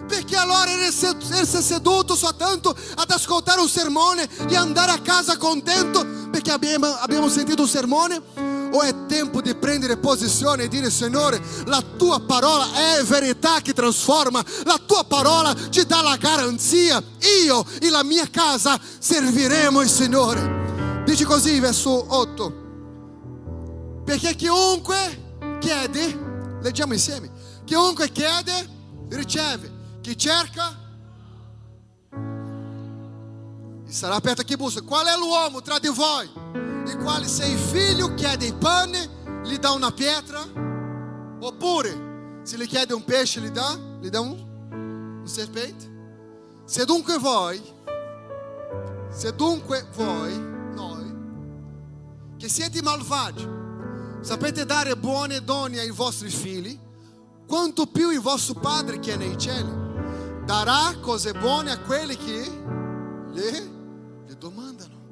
Speaker 1: Perché allora essere seduto soltanto ad ascoltare un sermone e andare a casa contento perché abbiamo, abbiamo sentito un sermone? O è tempo di prendere posizione e dire Signore, la tua parola è verità che trasforma, la tua parola ci dà la garanzia. Io e la mia casa serviremo il Signore. Dice così, verso 8. Perché chiunque chiede, leggiamo insieme, chiunque chiede, riceve. Chi cerca sarà aperta chi busca. Qual è l'uomo tra di voi, il quale se il figlio chiede il pane, gli dà una pietra? Oppure, se gli chiede un pesce, gli dà, gli dà un, un serpente? Se dunque voi, se dunque voi, noi, che siete malvagi, sapete dare buone doni ai vostri figli, quanto più il vostro Padre che è nei cieli darà cose buone a quelli che le, le domandano.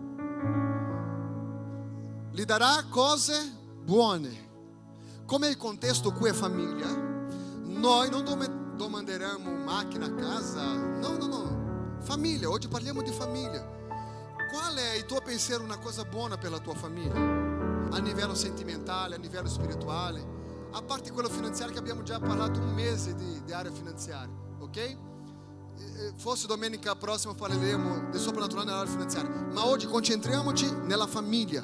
Speaker 1: Gli darà cose buone. Come il contesto qui è famiglia, noi non domanderemo macchina, casa, no, no, no. Famiglia, oggi parliamo di famiglia. Qual è il tuo pensiero una cosa buona per la tua famiglia? A livello sentimentale, a livello spirituale, a parte quello finanziario che abbiamo già parlato un mese di, di area finanziaria, ok? Forse domenica prossima parleremo del soprannaturale nell'area finanziaria, ma oggi concentriamoci nella famiglia.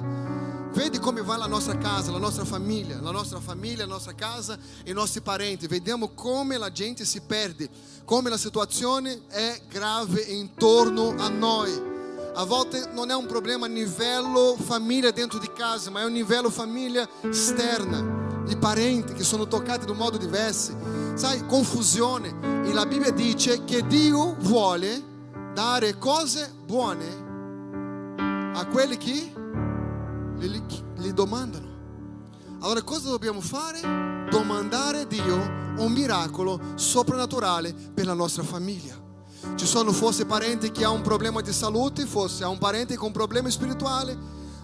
Speaker 1: Vedi come va la nostra casa, la nostra famiglia, la nostra famiglia, la nostra casa e i nostri parenti. Vediamo come la gente si perde, come la situazione è grave intorno a noi. A volte non è un problema a livello famiglia dentro di casa, ma è un livello famiglia esterna di parenti che sono toccati in un modo diverso, sai, confusione. E la Bibbia dice che Dio vuole dare cose buone a quelli che gli, domandano. Allora cosa dobbiamo fare? Domandare a Dio un miracolo soprannaturale per la nostra famiglia. Ci sono forse parenti che hanno un problema di salute, forse ha un parente con un problema spirituale,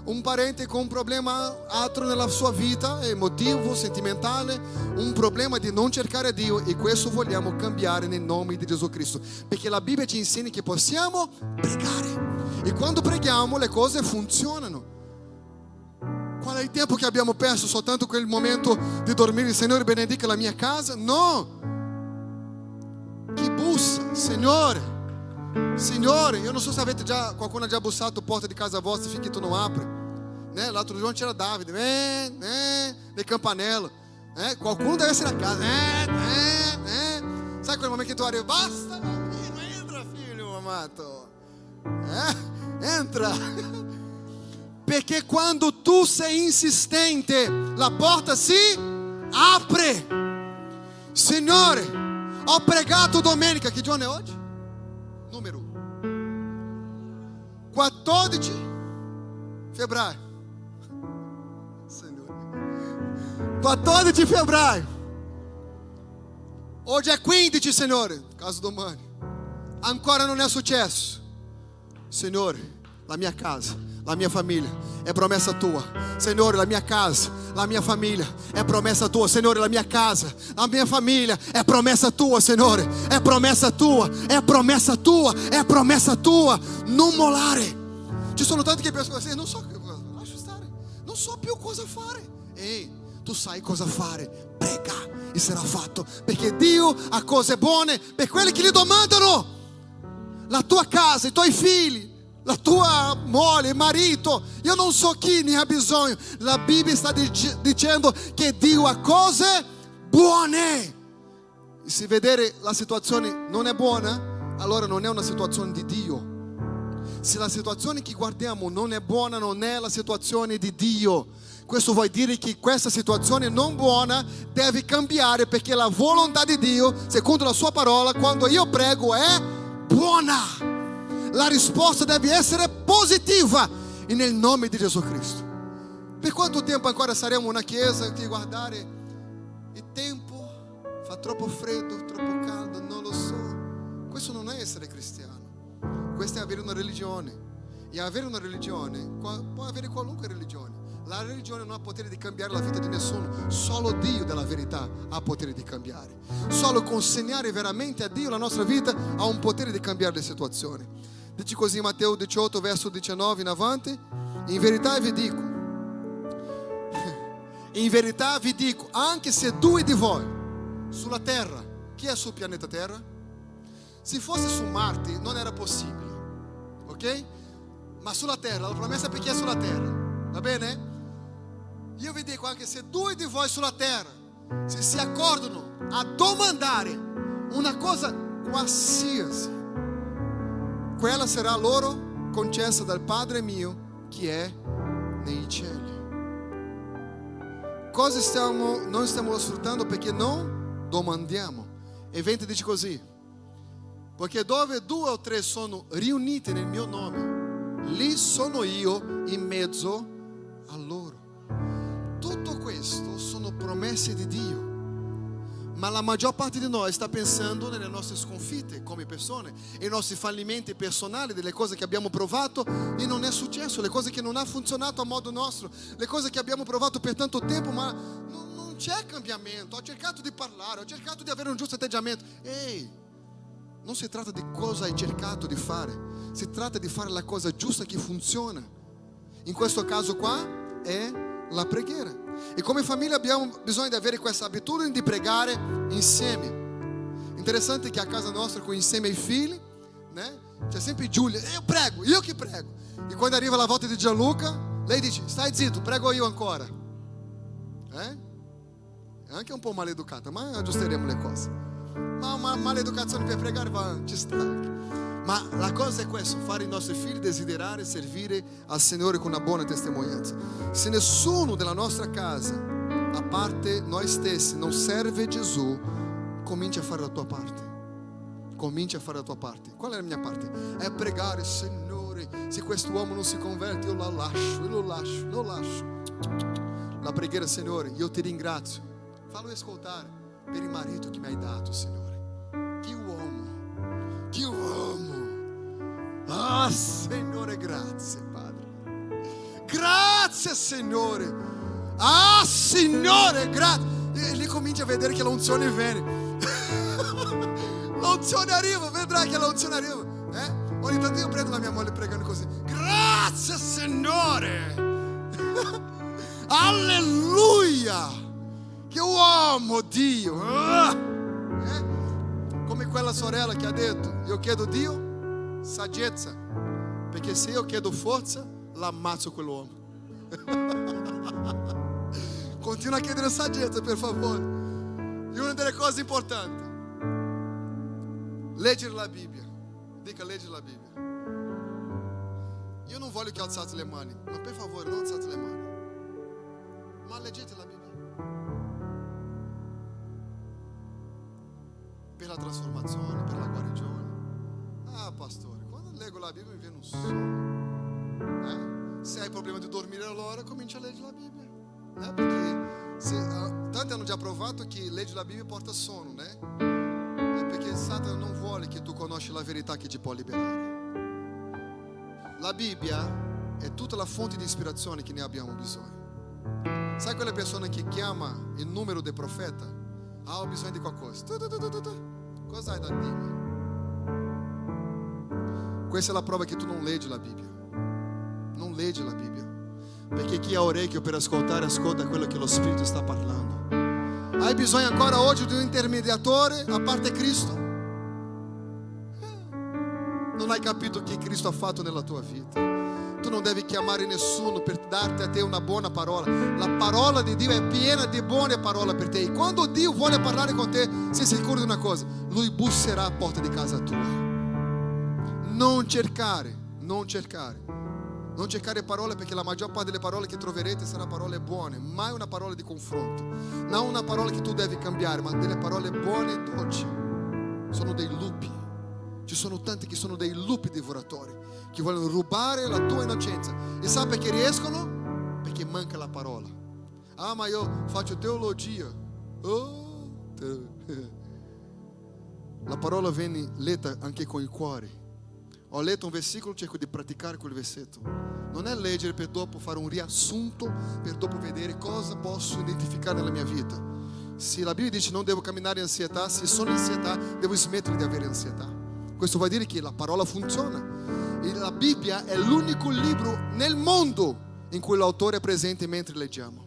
Speaker 1: un parente con un problema altro nella sua vita, emotivo, sentimentale, un problema di non cercare Dio e questo vogliamo cambiare nel nome di Gesù Cristo, perché la Bibbia ci insegna che possiamo pregare e quando preghiamo le cose funzionano. Qual è il tempo che abbiamo perso soltanto quel momento di dormire, Signore benedica la mia casa? No! Chi bussa, Signore, Signore, io non so se avete già, qualcuno ha già bussato porta di casa vostra finché tu non apri. Né? L'altro giorno c'era Davide, eh, eh, le campanello. Eh? Qualcuno deve essere a casa. Eh, eh, eh. Sai quel momento che tu arriva, basta, bambino, entra figlio amato. Eh? Entra. Perché quando tu sei insistente, la porta si apre. Signore, ho pregato domenica, che giorno è oggi? Numero 14 febbraio. Signore. 14 febbraio. Oggi è 15, Signore, caso domani. Ancora non è successo. Signore, la mia casa, la mia famiglia è promessa tua. Signore, la mia casa, la mia famiglia è promessa tua. Signore, la mia casa, la mia famiglia è promessa tua, Signore. È promessa tua, è promessa tua, è promessa tua. Non mollare. Ci sono tanti che pensano assim, non so che cosa, lascia stare, non so più cosa fare. Ehi, tu sai cosa fare. Prega e sarà fatto. Perché Dio ha cose buone per quelli che gli domandano. La tua casa, i tuoi figli, la tua moglie, marito, io non so chi ne ha bisogno. La Bibbia sta dicendo che Dio ha cose buone. E se vedere la situazione non è buona, allora non è una situazione di Dio. Se la situazione che guardiamo non è buona, non è la situazione di Dio. Questo vuol dire che questa situazione non buona deve cambiare perché la volontà di Dio, secondo la sua parola, quando io prego è buona. La risposta deve essere positiva e nel nome di Gesù Cristo. Per quanto tempo ancora saremo una chiesa che guardare il tempo fa troppo freddo, troppo caldo, non lo so. Questo non è essere cristiano. Questo è avere una religione. E avere una religione può avere qualunque religione. La religione non ha potere di cambiare la vita di nessuno, solo Dio della verità ha potere di cambiare. Solo consegnare veramente a Dio la nostra vita ha un potere di cambiare le situazioni. Dice così Matteo 18, verso 19 in avanti. In verità vi dico, in verità vi dico, anche se due di voi sulla terra, chi è sul pianeta Terra? Se fosse su Marte non era possibile, ok? Ma sulla terra, la promessa è per chi è sulla terra, va bene? Io vi dico, anche se due di voi sulla terra se si accordano a domandare una cosa qualsiasi, quella sarà loro concessa dal Padre mio che è nei cieli. Cosa stiamo, non stiamo sfruttando perché non domandiamo. E 20 dice così, perché dove due o tre sono riuniti nel mio nome, lì sono io in mezzo a loro. Promesse di Dio. Ma la maggior parte di noi sta pensando nelle nostre sconfitte come persone, ai nostri fallimenti personali, delle cose che abbiamo provato e non è successo, le cose che non hanno funzionato a modo nostro, le cose che abbiamo provato per tanto tempo, ma non, non c'è cambiamento. Ho cercato di parlare, ho cercato di avere un giusto atteggiamento. Ehi, non si tratta di cosa hai cercato di fare, si tratta di fare la cosa giusta che funziona. In questo caso qua è la preghiera. E come famiglia abbiamo bisogno di avere questa abitudine di pregare insieme. Interessante che a casa nostra, con insieme ai figli, né? C'è sempre Giulia, io prego, io che prego. E quando arriva la volta di Gianluca, lei dice, stai zitto, prego io ancora. Eh? È anche un po' maleducata, ma aggiusteremo le cose. Ma una maleducazione per pregare va, ci sta. Ma la cosa è questo, fare i nostri figli desiderare servire al Signore con una buona testimonianza. Se nessuno della nostra casa, a parte noi stessi, non serve Gesù, comincia a fare la tua parte. Comincia a fare la tua parte. Qual è la mia parte? È pregare, Signore, se questo uomo non si converte, io lo lascio, io lo lascio, lo lascio. la preghiera, Signore, io ti ringrazio. Fallo ascoltare per il marito che mi hai dato, Signore. Ah, Signore, grazie, Padre. Grazie, Signore. Ah, Signore, grazie. E lì comincia a vedere che l'unzione viene. l'unzione arriva, vedrai che l'unzione arriva. Eh? Ogni tanto io prendo la mia moglie pregando così. Grazie, Signore. Alleluia! Che uomo Dio! Ah! Eh? Come quella sorella che ha detto: Io chiedo Dio saggezza, perché se io chiedo forza, l'ammazzo quell'uomo. Continua a chiedere saggezza, per favore. E una delle cose importanti, leggere la Bibbia. Dica, leggere la Bibbia. Io non voglio che alzate le mani, ma per favore non alzate le mani. Ma leggete la Bibbia. Per la trasformazione, per la guarigione. Ah, pastore, leggo la Bibbia mi viene un sonno. Eh? Se hai problema di dormire allora, comincia a leggere la Bibbia. Eh? Perché se, uh, tanti hanno già provato che leggere la Bibbia porta sonno, né? È perché Satana non vuole che tu conosci la verità che ti può liberare. La Bibbia è tutta la fonte di ispirazione che ne abbiamo bisogno. Sai quelle persone che chiama il numero del profeta? Ah, ho bisogno di qualcosa. Tu, tu, tu, hai da dirmi? Questa è la prova che tu non leggi la Bibbia. Non leggi la Bibbia. Perché chi ha orecchio per ascoltare, ascolta quello che lo Spirito sta parlando. Hai bisogno ancora oggi di un intermediatore a parte Cristo? Non hai capito che Cristo ha fatto nella tua vita. Tu non devi chiamare nessuno per darti a te una buona parola. La parola di Dio è piena di buone parole per te. E quando Dio vuole parlare con te, sei sicuro di una cosa, Lui busserà a porta di casa tua. Non cercare, non cercare. Non cercare parole perché la maggior parte delle parole che troverete saranno parole buone, mai una parola di confronto. Non una parola che tu devi cambiare, ma delle parole buone e dolci. Sono dei lupi. Ci sono tanti che sono dei lupi divoratori che vogliono rubare la tua innocenza. E sai perché riescono? Perché manca la parola. Ah, ma io faccio teologia. Oh. La parola viene letta anche con il cuore. Ho letto un versículo, cerco di praticare quel versetto. Non è leggere per dopo fare un riassunto, per dopo vedere cosa posso identificare nella mia vita. Se la Bibbia dice non devo camminare in ansietà, se sono in ansietà, devo smettere di avere ansietà. Questo vuol dire che la parola funziona. E la Bibbia è l'unico libro nel mondo in cui l'autore è presente mentre leggiamo.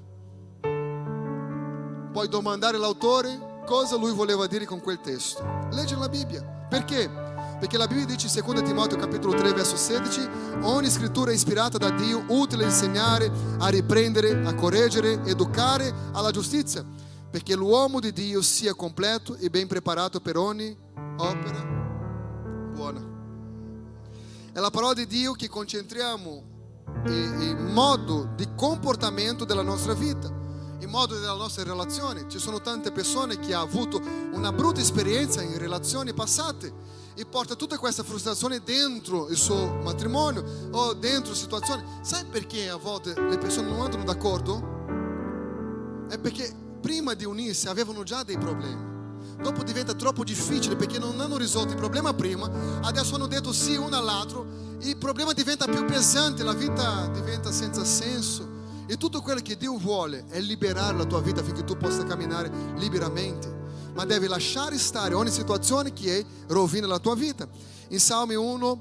Speaker 1: Puoi domandare all'autore cosa lui voleva dire con quel testo. Legge la Bibbia. Perché? Perché la Bibbia dice in 2 Timoteo capitolo 3 verso 16 ogni scrittura è ispirata da Dio, utile a insegnare, a riprendere, a correggere, educare alla giustizia, perché l'uomo di Dio sia completo e ben preparato per ogni opera buona. È la parola di Dio che concentriamo il modo di comportamento della nostra vita il modo della nostra relazione. Ci sono tante persone che hanno avuto una brutta esperienza in relazioni passate e porta tutta questa frustrazione dentro il suo matrimonio o dentro situazioni. Sai perché a volte le persone non andano d'accordo? È perché prima di unirsi avevano già dei problemi. Dopo diventa troppo difficile perché non hanno risolto il problema prima, adesso hanno detto sì uno all'altro, il problema diventa più pesante, la vita diventa senza senso. E tutto quello che Dio vuole è liberare la tua vita affinché tu possa camminare liberamente ma devi lasciare stare ogni situazione che rovina la tua vita. In Salmi 1,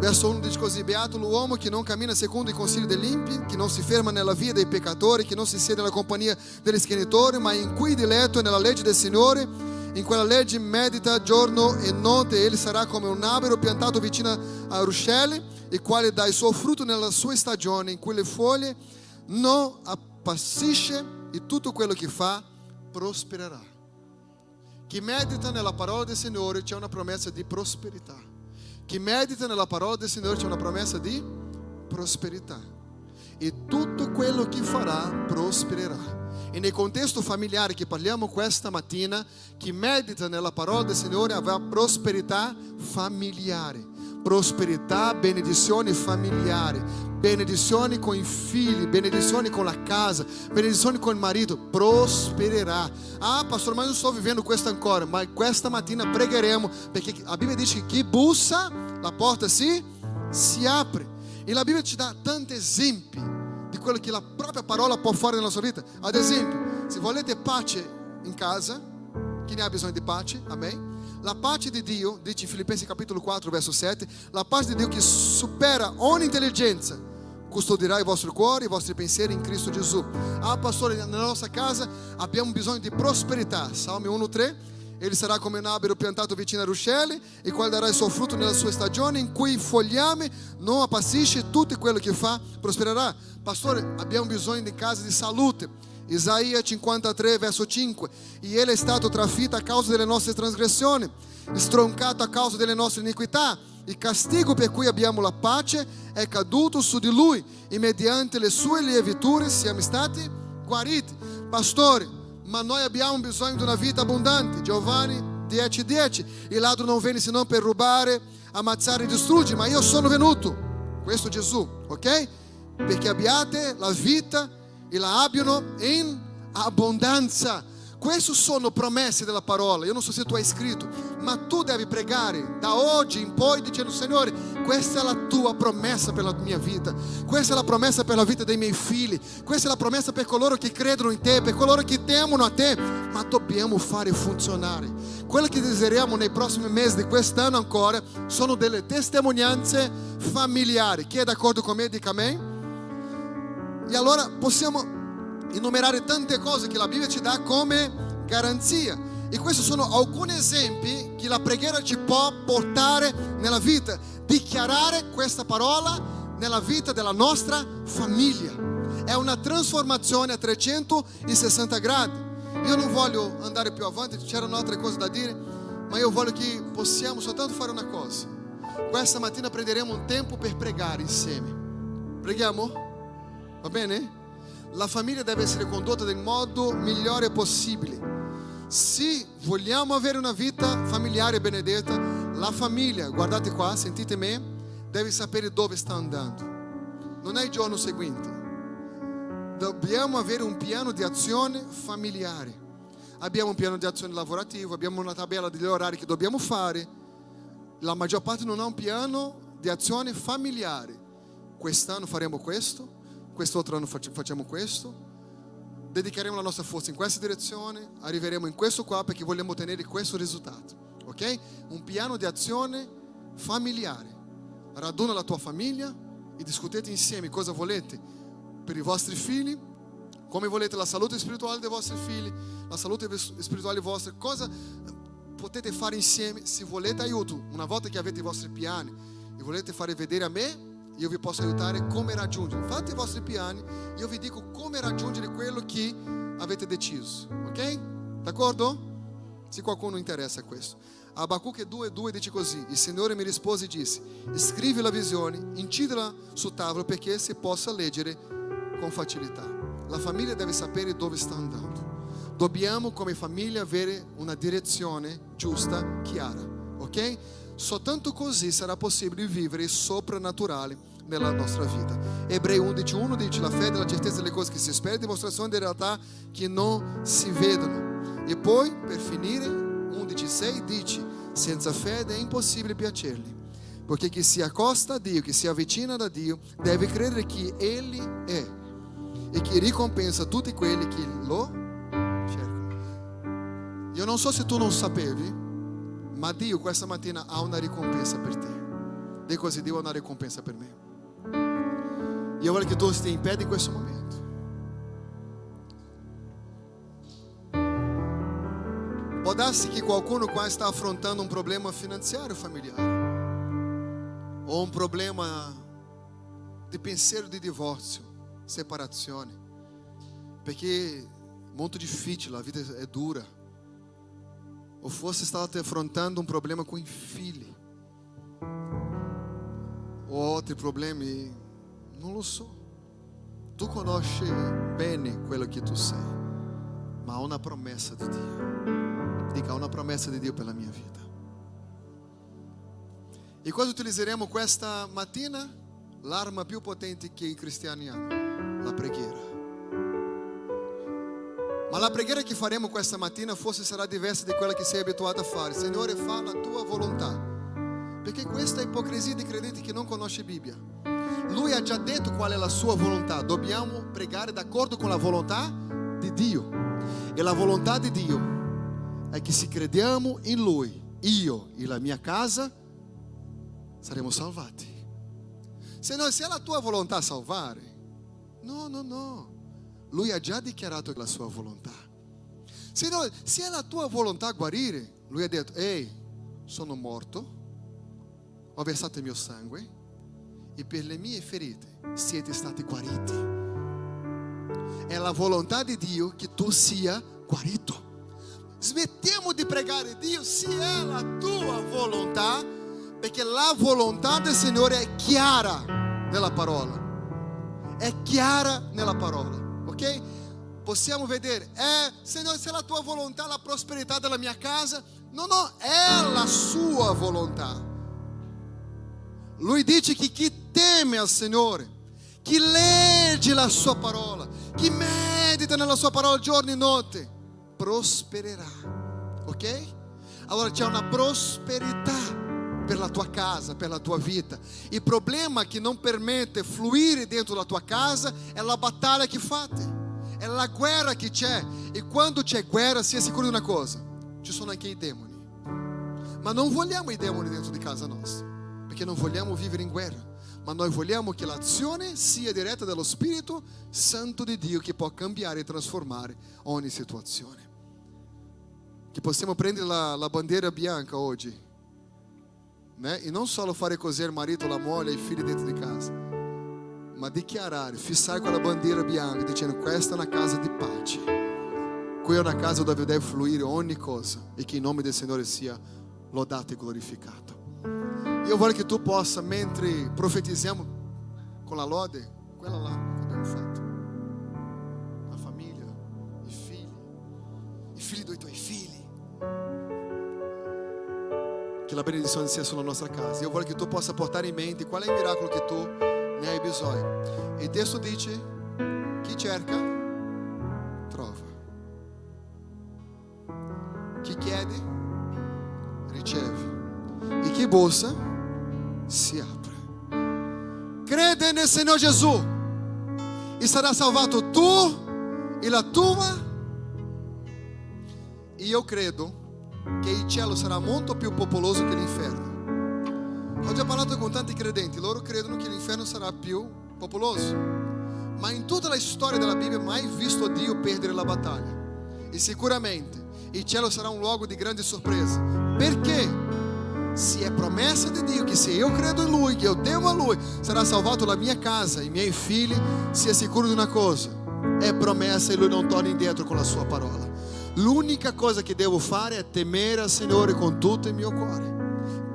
Speaker 1: verso 1 dice così: Beato l'uomo che non cammina secondo i consigli degli impi, che non si ferma nella via dei peccatori, che non si siede nella compagnia degli schienitori, ma in cui diletto nella legge del Signore. In quella legge medita giorno e notte, e egli sarà come un albero piantato vicino a ruscelli, il quale dà il suo frutto nella sua stagione, in cui le foglie non appassisce e tutto quello che fa prospererà. Chi medita nella parola del Signore c'è una promessa di prosperità. Chi medita nella parola del Signore c'è una promessa di prosperità. E tutto quello che farà prospererà. E nel contesto familiare che parliamo questa mattina, chi medita nella parola del Signore avrà prosperità familiare. Prosperità, benedizioni familiari, benedizioni con i figli, benedizioni con la casa, benedizioni con il marito, prospererà. Ah, pastor, mas não estou vivendo questo ancora, mas questa mattina pregheremo, perché a Bibbia dice che chi bussa, la porta si, si apre. E la Bibbia ci dà tanti esempi di quello che la propria parola può fare nella sua vita. Ad esempio, se volete pace in casa, chi ne ha bisogno di pace? Amém? La pace di Dio, dice Filipensi capitolo 4, verso 7, la pace di Dio che supera ogni intelligenza, custodirà i vostri cuori, i vostri pensieri in Cristo Gesù. Ah, pastore, nella nostra casa abbiamo bisogno di prosperità. Salmi 1:3. Ele sarà come un albero piantato vicino a ruscelli, il quale darà il suo frutto nella sua stagione, in cui il fogliame non appassisce, tutto quello che fa prospererà. Pastore, abbiamo bisogno di casa di salute. Isaia 53, verso 5. E ele è stato trafitto a causa delle nostre trasgressioni, stroncato a causa delle nostre iniquità. Il castigo per cui abbiamo la pace è caduto su di lui e mediante le sue lieviture siamo stati guariti. Pastore, ma noi abbiamo bisogno di una vita abbondante. Giovanni 10, 10. Il ladro non viene se non per rubare, ammazzare e distruggere, ma io sono venuto. Questo Gesù, ok? Perché abbiate la vita e la abbiano in abbondanza. Queste sono promesse della parola. Io non so se tu hai scritto, ma tu devi pregare da oggi in poi dicendo Signore, questa è la tua promessa per la mia vita. Questa è la promessa per la vita dei miei figli. Questa è la promessa per coloro che credono in te, per coloro che temono a te. Ma dobbiamo fare funzionare. Quello che desideriamo nei prossimi mesi di quest'anno ancora sono delle testimonianze familiari. Chi è d'accordo con me dica amém. E allora possiamo enumerare tante cose che la Bibbia ci dà come garanzia. E questi sono alcuni esempi che la preghiera ci può portare nella vita. Dichiarare questa parola nella vita della nostra famiglia. È una trasformazione a 360 gradi. Io non voglio andare più avanti, c'erano altre cose da dire, ma io voglio che possiamo soltanto fare una cosa. Questa mattina prenderemo un tempo per pregare insieme. Preghiamo? Va bene? La famiglia deve essere condotta nel modo migliore possibile. Se vogliamo avere una vita familiare benedetta, la famiglia, guardate qua, sentite me, deve sapere dove sta andando. Non è il giorno seguente. Dobbiamo avere un piano di azione familiare. Abbiamo un piano di azione lavorativo, abbiamo una tabella degli orari che dobbiamo fare. La maggior parte non ha un piano di azione familiare. Quest'anno faremo questo, quest'altro anno facciamo questo, dedicheremo la nostra forza in questa direzione, arriveremo in questo qua perché vogliamo ottenere questo risultato, ok? Un piano di azione familiare. Raduna la tua famiglia e discutete insieme cosa volete per i vostri figli, come volete la salute spirituale dei vostri figli, la salute spirituale vostra, cosa potete fare insieme se volete aiuto. Una volta che avete i vostri piani e volete fare vedere a me, io vi posso aiutare come raggiungere. Fate i vostri piani, io vi dico come raggiungere quello che avete deciso, ok? D'accordo? Se qualcuno interessa questo. Abacuque 2,2 dice così: Il Signore mi rispose e disse: Scrivi la visione, incidila sul tavolo perché si possa leggere con facilità. La famiglia deve sapere dove sta andando. Dobbiamo come famiglia avere una direzione giusta, chiara, ok? Soltanto così sarà possibile vivere soprannaturale nella nostra vita. Ebrei 11:1 dice la fede è la certezza delle cose che si spera, dimostrazione delle realtà che non si vedono. E poi per finire 11:6 dice senza fede è impossibile piacergli. Perché chi si accosta a Dio, chi si avvicina da Dio, deve credere che Egli è e che ricompensa tutti quelli che lo cercano. Io non so se tu non sapevi, ma Dio questa mattina ha una ricompensa per te. Dì così, Dio ha una ricompensa per me. Io voglio che tu stia in in questo momento. Può darsi che qualcuno qua sta affrontando un problema finanziario familiare o un problema di pensiero di divorzio, separazione, perché è molto difficile, la vita è dura. O forse state affrontando un problema com i figli o altri problemi non lo so. Tu conosci bene quello che tu sei, ma há una promessa di Dio. Dica, há una promessa di Dio per la mia vita. E cosa utilizzeremo questa mattina? L'arma più potente che i cristiani hanno, la preghiera. Ma la preghiera che faremo questa mattina forse sarà diversa di quella che sei abituato a fare. Signore, fa la tua volontà. Perché questa è ipocrisia di credenti che non conosce Bibbia. Lui ha già detto qual è la sua volontà. Dobbiamo pregare d'accordo con la volontà di Dio. E la volontà di Dio è che se crediamo in Lui, io e la mia casa, saremo salvati. Se, no, se è la tua volontà salvare, no, no, no. Lui ha già dichiarato la sua volontà. Se, no, se è la tua volontà guarire, lui ha detto, ehi, sono morto, ho versato il mio sangue e per le mie ferite siete stati guariti. È la volontà di Dio che tu sia guarito. Smettiamo di pregare Dio se è la tua volontà, perché la volontà del Signore è chiara nella parola. È chiara nella parola ok? Possiamo vedere, è, Signore, se è la tua volontà la prosperità della mia casa, no, no, è la sua volontà. Lui dice che chi teme al Signore, chi legge la sua parola, chi medita nella sua parola giorno e notte, prospererà. Ok? Allora c'è una prosperità per la tua casa, per la tua vita. Il problema che non permette fluire dentro la tua casa è la battaglia che fate. È la guerra che c'è. E quando c'è guerra, sia sicuro di una cosa: ci sono anche i demoni. Ma non vogliamo i demoni dentro di casa nostra, perché non vogliamo vivere in guerra. Ma noi vogliamo che l'azione sia diretta dallo Spirito Santo di Dio che può cambiare e trasformare ogni situazione. Che possiamo prendere la, la bandiera bianca oggi né? e non solo fare così il marito, la moglie e i figli dentro di casa ma dichiarare, fissare quella bandiera bianca dicendo questa è una casa di pace. Qui è una casa dove deve fluire ogni cosa e che il nome del Signore sia lodato e glorificato. Io voglio che tu possa, mentre profetizziamo con la lode, quella là che abbiamo fatto, la famiglia, i figli, i figli dei tuoi figli, che la benedizione sulla nostra casa. Io voglio che tu possa portare in mente qual è il miracolo che tu ne hai bisogno. E il testo dice, chi cerca, trova. Chi chiede, riceve. E chi bussa, si apre. Crede nel Signore Gesù e sarà salvato tu e la tua. E io credo che il cielo sarà molto più popoloso che l'inferno. Ho già parlato con tanti credenti, loro credono che l'inferno sarà più popoloso. Ma in tutta la storia della Bibbia mai visto Dio perdere la battaglia. E sicuramente il cielo sarà un luogo di grande sorpresa. Perché? Se è promessa di Dio che se io credo in Lui, che io temo a Lui, sarà salvato la mia casa, i miei figli, sia sicuro di una cosa. È promessa e Lui non torna indietro con la sua parola. L'unica cosa che devo fare è temere al Signore con tutto il mio cuore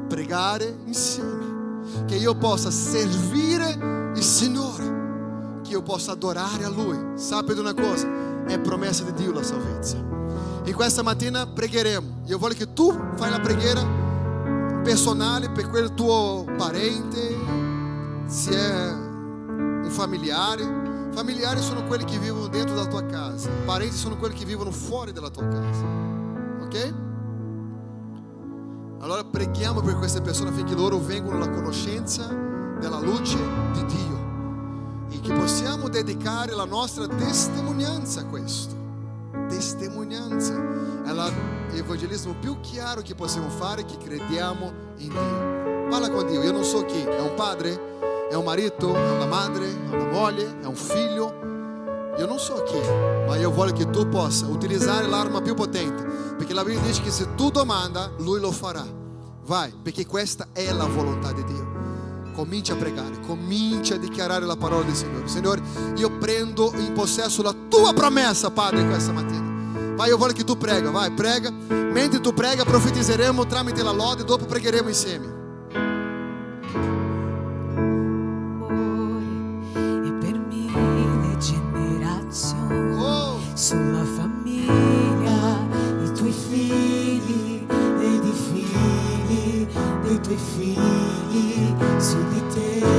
Speaker 1: pregare insieme, che io possa servire il Signore, che io possa adorare a Lui. Sappi di una cosa, è promessa di Dio la salvezza. E questa mattina pregheremo. Io voglio che tu fai la preghiera personale per quel tuo parente, se è un familiare. Familiari sono quelli che vivono dentro della tua casa, parenti sono quelli che vivono fuori dalla tua casa. Ok? Allora preghiamo per queste persone affinché loro vengano alla conoscenza della luce di Dio e che possiamo dedicare la nostra testimonianza a l'evangelismo più chiaro che possiamo fare che crediamo in Dio. Parla con Dio, io non so chi, è un padre, è un marito, è una madre, è una moglie, è un figlio. Io non so chi, ma io voglio che tu possa utilizzare l'arma più potente, perché la Bibbia dice che se tu domanda, lui lo farà. Vai, perché questa è la volontà di Dio. Comincia a pregare, comincia a dichiarare la parola del Signore. Signore, io prendo in possesso la tua promessa, Padre, questa mattina. Vai, io voglio che tu prega, vai, prega. Mentre tu prega, profetizzeremo tramite la lode, dopo pregheremo insieme.
Speaker 2: tuoi figli, su di te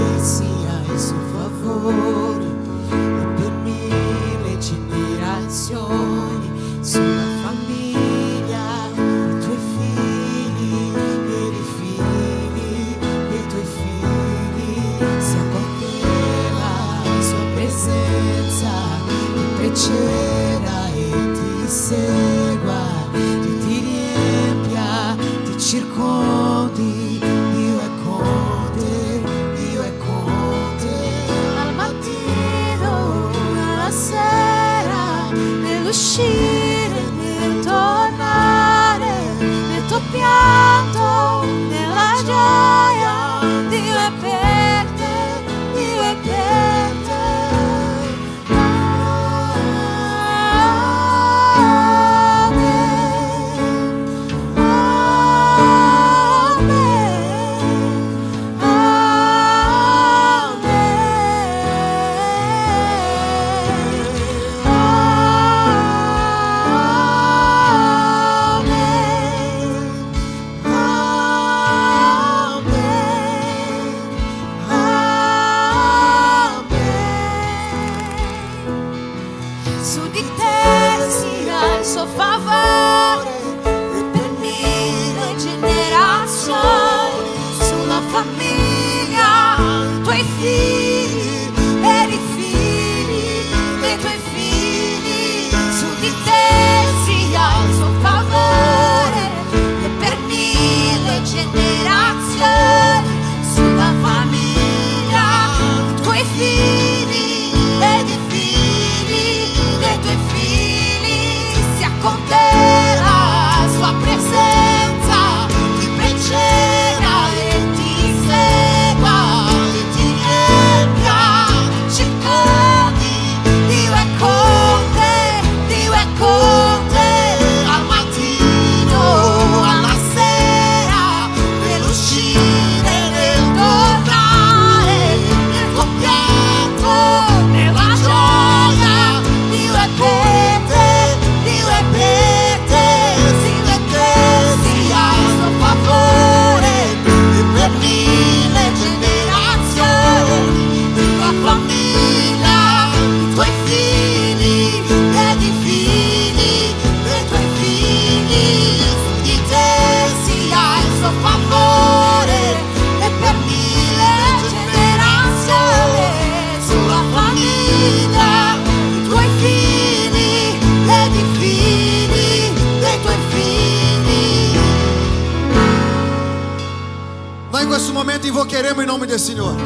Speaker 1: momento invocheremo il nome del Signore.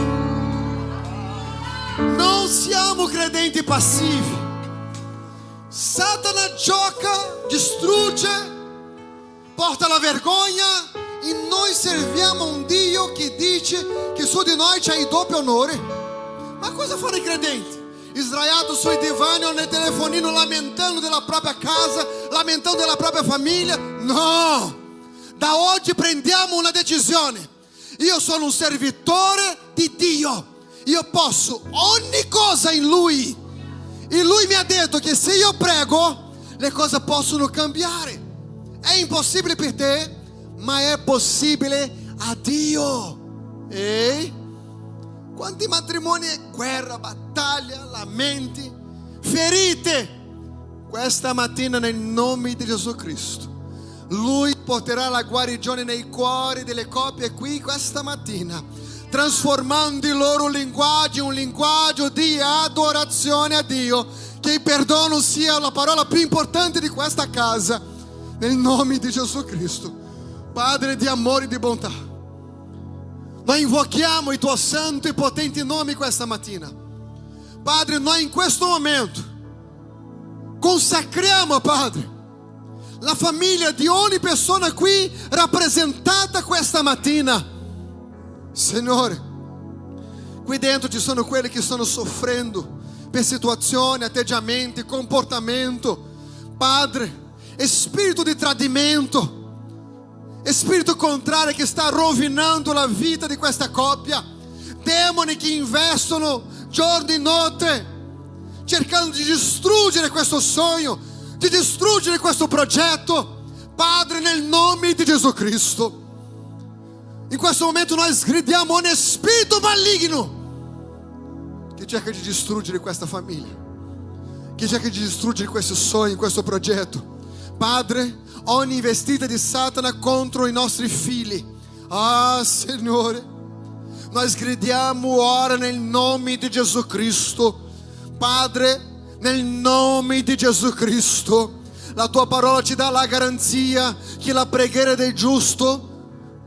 Speaker 1: Non siamo credenti passivi. Satana gioca, distrugge, porta la vergogna e noi serviamo un Dio che dice che su di noi c'è il doppio onore. Ma cosa fanno i credenti? Sdraiato sui divani o nel telefonino lamentando della propria casa, lamentando della propria famiglia? No! Da oggi prendiamo una decisione. Io sono un servitore di Dio. Io posso ogni cosa in Lui. E Lui mi ha detto che se io prego, le cose possono cambiare. È impossibile per te, ma è possibile a Dio. Ehi? Quanti matrimoni guerra, battaglia, lamenti, ferite. Questa mattina nel nome di Gesù Cristo. Lui porterà la guarigione nei cuori delle coppie qui questa mattina, trasformando il loro linguaggio in un linguaggio di adorazione a Dio. Che il perdono sia la parola più importante di questa casa, nel nome di Gesù Cristo. Padre di amore e di bontà, noi invochiamo il tuo santo e potente nome questa mattina. Padre, noi in questo momento consacriamo, Padre, la famiglia di ogni persona qui rappresentata questa mattina. Signore, qui dentro ci sono quelli che stanno soffrendo per situazioni, atteggiamenti, comportamento. Padre, spirito di tradimento, spirito contrario che sta rovinando la vita di questa coppia. Demoni che investono giorno e notte cercando di distruggere questo sogno, di distruggere questo progetto. Padre, nel nome di Gesù Cristo. In questo momento noi sgridiamo ogni spirito maligno che cerca di distruggere questa famiglia, che cerca di distruggere questo sogno, questo progetto. Padre, ogni investita di Satana contro i nostri figli. Ah, Signore, noi sgridiamo ora nel nome di Gesù Cristo. Padre, nel nome di Gesù Cristo. La tua parola ci dà la garanzia che la preghiera del giusto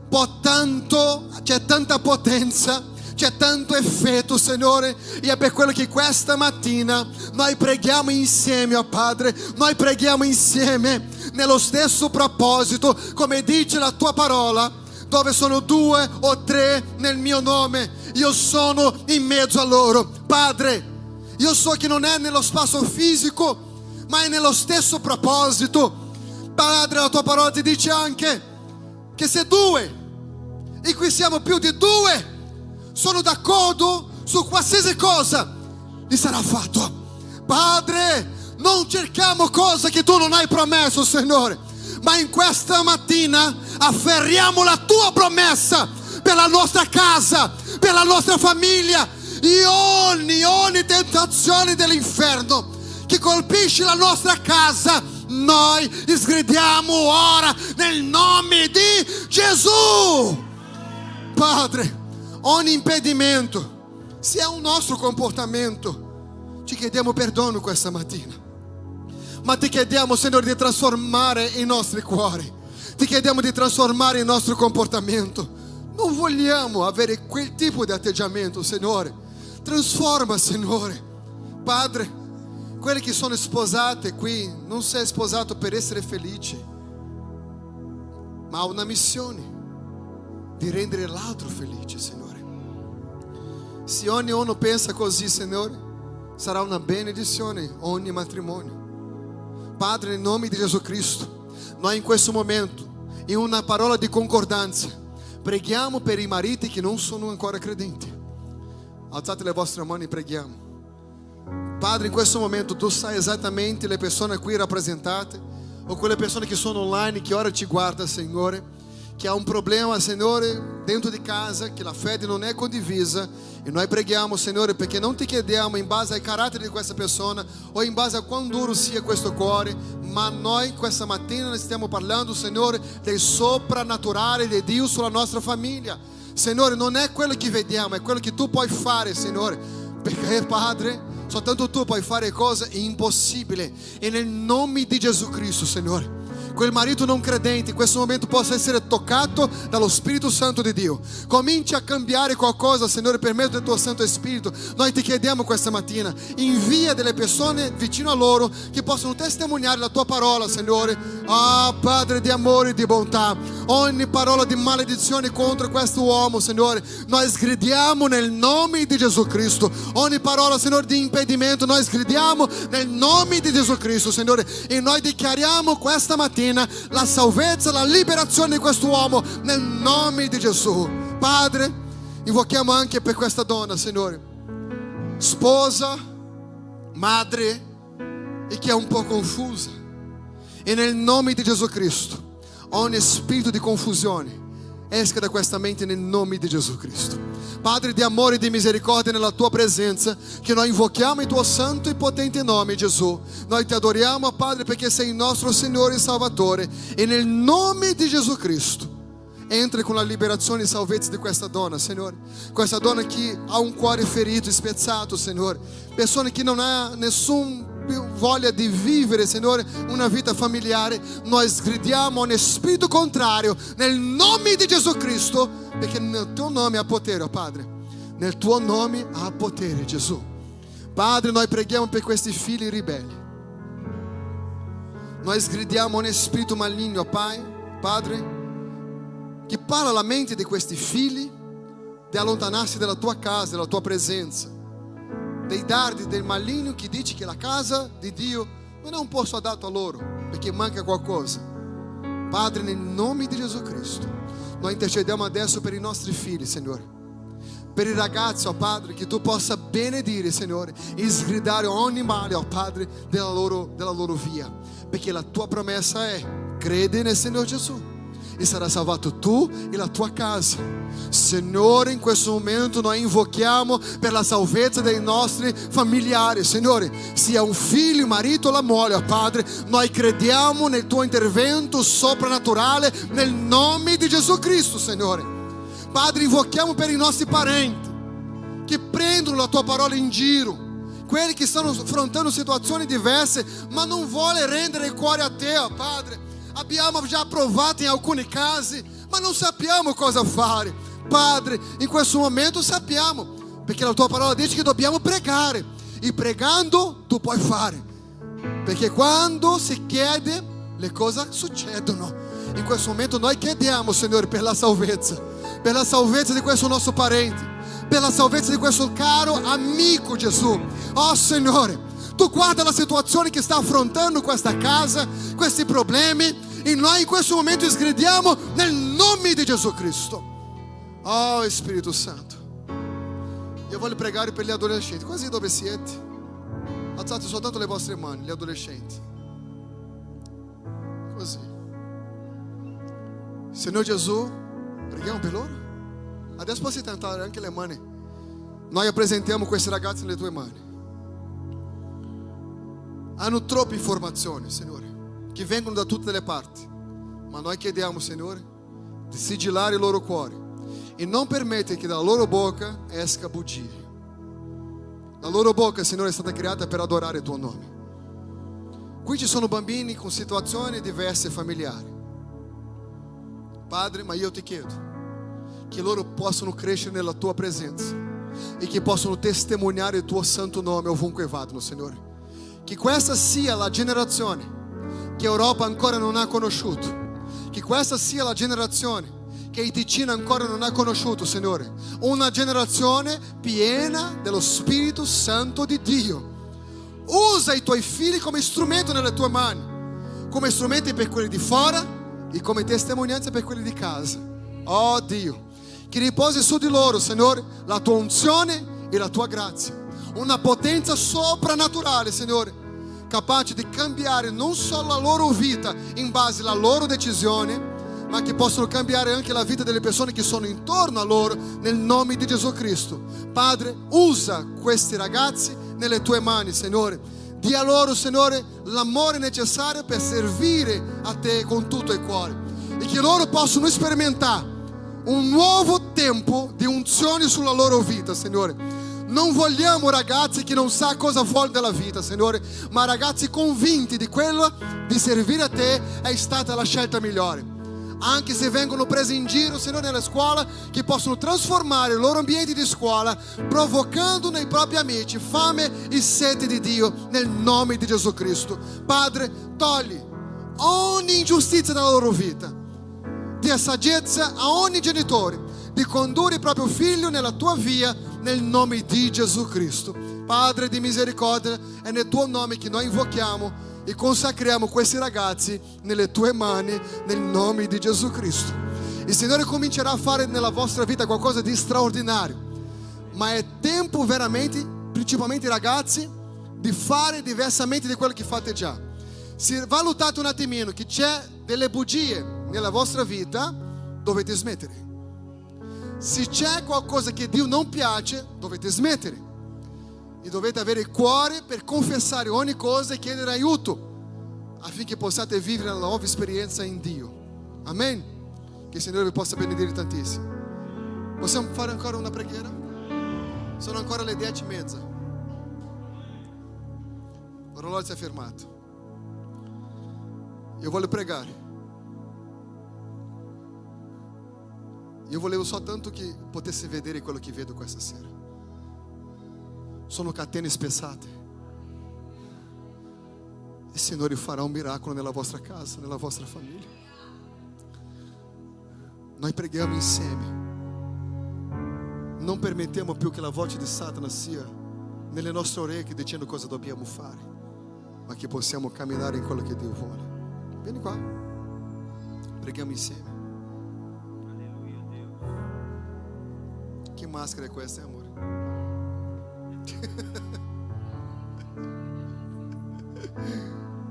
Speaker 1: può tanto, c'è tanta potenza, c'è tanto effetto, Signore. E è per quello che questa mattina noi preghiamo insieme, oh Padre, noi preghiamo insieme nello stesso proposito, come dice la tua parola, dove sono due o tre nel mio nome, io sono in mezzo a loro. Padre, io so che non è nello spazio fisico, ma è nello stesso proposito. Padre, la tua parola ti dice anche che se due, e qui siamo più di due, sono d'accordo su qualsiasi cosa, gli sarà fatto. Padre, non cerchiamo cose che tu non hai promesso, Signore, ma in questa mattina afferriamo la tua promessa per la nostra casa, per la nostra famiglia, e ogni, ogni tentazione dell'inferno che colpisce la nostra casa, noi sgridiamo ora nel nome di Gesù. Padre, ogni impedimento, se è un nostro comportamento, ti chiediamo perdono questa mattina. Ma ti chiediamo, Signore, di trasformare i nostri cuori. Ti chiediamo di trasformare il nostro comportamento. Non vogliamo avere quel tipo di atteggiamento, Signore. Trasforma, Signore. Padre, quelli che sono sposate qui, non sei sposato per essere felice, ma ha una missione di rendere l'altro felice, Signore. Se ognuno pensa così, Signore, sarà una benedizione ogni matrimonio. Padre, nel nome di Gesù Cristo, noi in questo momento, in una parola di concordanza, preghiamo per i mariti che non sono ancora credenti. Alzate le vostre mani e preghiamo. Padre, in questo momento tu sai esattamente le persone qui rappresentate o quelle persone che sono online che ora ti guardano, Signore, che ha un problema, Signore, dentro di casa, che la fede non è condivisa e noi preghiamo, Signore, perché non ti chiediamo in base al carattere di questa persona o in base a quão duro sia questo cuore, ma noi questa mattina stiamo parlando, Signore, del soprannaturale di Dio sulla nostra famiglia. Signore, non è quello che vediamo, è quello che tu puoi fare, Signore, perché Padre, soltanto tu puoi fare cose impossibili e nel nome di Gesù Cristo, Signore. Quel marito non credente in questo momento possa essere toccato dallo Spirito Santo di Dio. Cominci a cambiare qualcosa, Signore, per mezzo del tuo Santo Spirito. Noi ti chiediamo questa mattina, invia delle persone vicino a loro che possano testimoniare la tua parola, Signore. Ah, Padre di amore e di bontà, ogni parola di maledizione contro questo uomo, Signore, noi sgridiamo nel nome di Gesù Cristo. Ogni parola, Signore, di impedimento, noi sgridiamo nel nome di Gesù Cristo, Signore. E noi dichiariamo questa mattina la salvezza, la liberazione di quest'uomo nel nome di Gesù. Padre, invochiamo anche per questa donna, Signore, sposa, madre e che è un po' confusa. E nel nome di Gesù Cristo, ogni spirito di confusione esca da questa mente nel nome di Gesù Cristo. Padre di amore e di misericordia nella tua presenza, che noi invochiamo il tuo santo e potente nome, Gesù. Noi ti adoriamo, Padre, perché sei il nostro Signore e Salvatore. E nel nome di Gesù Cristo, entri con la liberazione e salvezza di questa donna, Signore. Questa donna che ha un cuore ferito, spezzato, Signore. Persona che non ha nessun voglia di vivere, Signore, una vita familiare, noi sgridiamo ogni spirito contrario nel nome di Gesù Cristo, perché nel tuo nome ha potere, oh Padre. Nel tuo nome ha potere, Gesù. Padre, noi preghiamo per questi figli ribelli. Noi sgridiamo ogni spirito maligno, oh Pai, Padre, che parla alla mente di questi figli di allontanarsi dalla tua casa, dalla tua presenza dei dardi del maligno che dice che la casa di Dio non è un posto adatto a loro perché manca qualcosa. Padre, nel nome di Gesù Cristo, noi intercediamo adesso per i nostri figli, Signore. Per i ragazzi, oh Padre, che tu possa benedire, Signore, e sgridare ogni male, oh Padre, della loro, della loro via. Perché la tua promessa è, crede nel Signore Gesù e sarà salvato tu e la tua casa. Signore, in questo momento noi invochiamo per la salvezza dei nostri familiari. Signore, sia un figlio, un marito o la moglie, Padre, noi crediamo nel tuo intervento soprannaturale nel nome di Gesù Cristo, Signore. Padre, invochiamo per i nostri parenti che prendono la tua parola in giro, quelli che stanno affrontando situazioni diverse, ma non vuole rendere il cuore a te, Padre. Abbiamo già provato in alcuni casi, ma non sappiamo cosa fare. Padre, in questo momento sappiamo, perché la tua parola dice che dobbiamo pregare e pregando tu puoi fare. Perché quando si chiede le cose succedono. In questo momento noi chiediamo, Signore, per la salvezza, per la salvezza di questo nostro parente, per la salvezza di questo caro amico Gesù. Oh Signore, tu guarda la situazione che sta affrontando questa casa, questi problemi, e noi in questo momento sgridiamo nel nome di Gesù Cristo. Oh Spirito Santo, io voglio pregare per gli adolescenti, quasi dove siete? Alzate soltanto le vostre mani, gli adolescenti. Così. Signore Gesù, preghiamo per loro. Adesso posso tentare anche le mani. Noi presentiamo questi ragazzi nelle tue mani. Hanno troppe informazioni, Signore, che vengono da tutte le parti. Ma noi chiediamo, Signore, di sigillare il loro cuore e non permettere che dalla loro bocca esca bugie. La loro bocca, Signore, è stata creata per adorare il tuo nome. Qui ci sono bambini con situazioni diverse familiari. Padre, ma io ti chiedo che loro possano crescere nella tua presenza e che possano testimoniare il tuo santo nome ovunque vadano, Signore. Che questa sia la generazione che Europa ancora non ha conosciuto, che questa sia la generazione che il Ticino ancora non ha conosciuto, Signore. Una generazione piena dello Spirito Santo di Dio. Usa i tuoi figli come strumento nelle tue mani, come strumenti per quelli di fuori e come testimonianza per quelli di casa. Oh Dio, che riposi su di loro, Signore, la tua unzione e la tua grazia. Una potenza soprannaturale, Signore, capace di cambiare non solo la loro vita in base alla loro decisione, ma che possono cambiare anche la vita delle persone che sono intorno a loro nel nome di Gesù Cristo. Padre, usa questi ragazzi nelle tue mani, Signore. Dia loro, Signore, l'amore necessario per servire a te con tutto il cuore e che loro possano sperimentare un nuovo tempo di unzione sulla loro vita, Signore. Non vogliamo ragazzi che non sa cosa vuole della vita, Signore, ma ragazzi convinti di quello di servire a te è stata la scelta migliore. Anche se vengono presi in giro, Signore, nella scuola, che possono trasformare il loro ambiente di scuola, provocando nei propri amici fame e sete di Dio, nel nome di Gesù Cristo. Padre, togli ogni ingiustizia dalla loro vita dia saggezza a ogni genitore di condurre il proprio figlio nella tua via nel nome di Gesù Cristo. Padre di misericordia, è nel tuo nome che noi invochiamo e consacriamo questi ragazzi nelle tue mani nel nome di Gesù Cristo. Il Signore comincerà a fare nella vostra vita qualcosa di straordinario, ma è tempo veramente, principalmente ragazzi, di fare diversamente di quello che fate già. Se valutate un attimino che c'è delle bugie nella vostra vita, dovete smettere. Se c'è qualcosa che Dio non piace, dovete smettere. E dovete avere il cuore per confessare ogni cosa e chiedere aiuto affinché possiate vivere la nuova esperienza in Dio. Amen. Che il Signore vi possa benedire tantissimo. Possiamo fare ancora una preghiera? Sono ancora le dieci e mezza. L'orologio si è fermato. Io voglio pregare. Io volevo soltanto che potesse vedere quello che vedo questa sera. Sono catene spessate. Il Signore farà un miracolo nella vostra casa, nella vostra famiglia. Noi preghiamo insieme. Non permettiamo più che la voce di Satana sia nelle nostre orecchie dicendo cosa dobbiamo fare, ma che possiamo camminare in quello che Dio vuole. Vieni qua. Preghiamo insieme. Máscara é questa, hein, amore?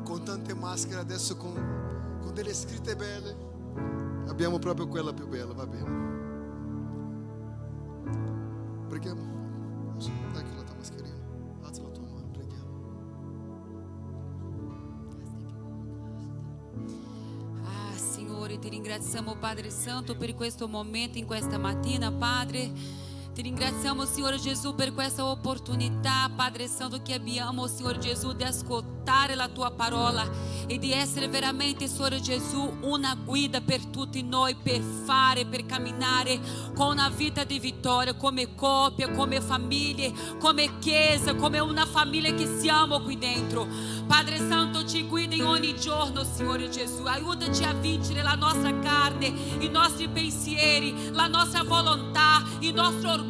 Speaker 1: con tante maschere adesso con, con delle scritte belle
Speaker 2: Abbiamo proprio quella più bella, va bene. Preghiamo. Che la tua mascherina. Alza la tua mano, preghiamo.
Speaker 3: Ah, Signore, ti ringraziamo Padre Santo per questo momento, in questa mattina, Padre. Ti ringraziamo, Signore Gesù, per questa opportunità, Padre Santo, che abbiamo, Signore Gesù, di ascoltare la tua parola e di essere veramente, Signore Gesù, una guida per tutti noi, per fare, per camminare con una vita di vittoria, come coppia, come famiglie, come chiesa, come una famiglia che siamo qui dentro. Padre Santo, ci guida in ogni giorno, Signore Gesù. Aiutaci a vincere la nostra carne, i nostri pensieri, la nostra volontà, il nostro orgoglio,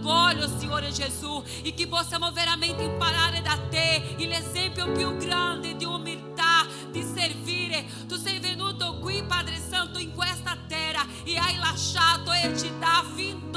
Speaker 3: Signore Gesù, e che possiamo veramente imparare da te l'esempio più grande di umiltà, di servire. Tu sei venuto qui, Padre Santo, in questa terra e hai lasciato e ci dà fin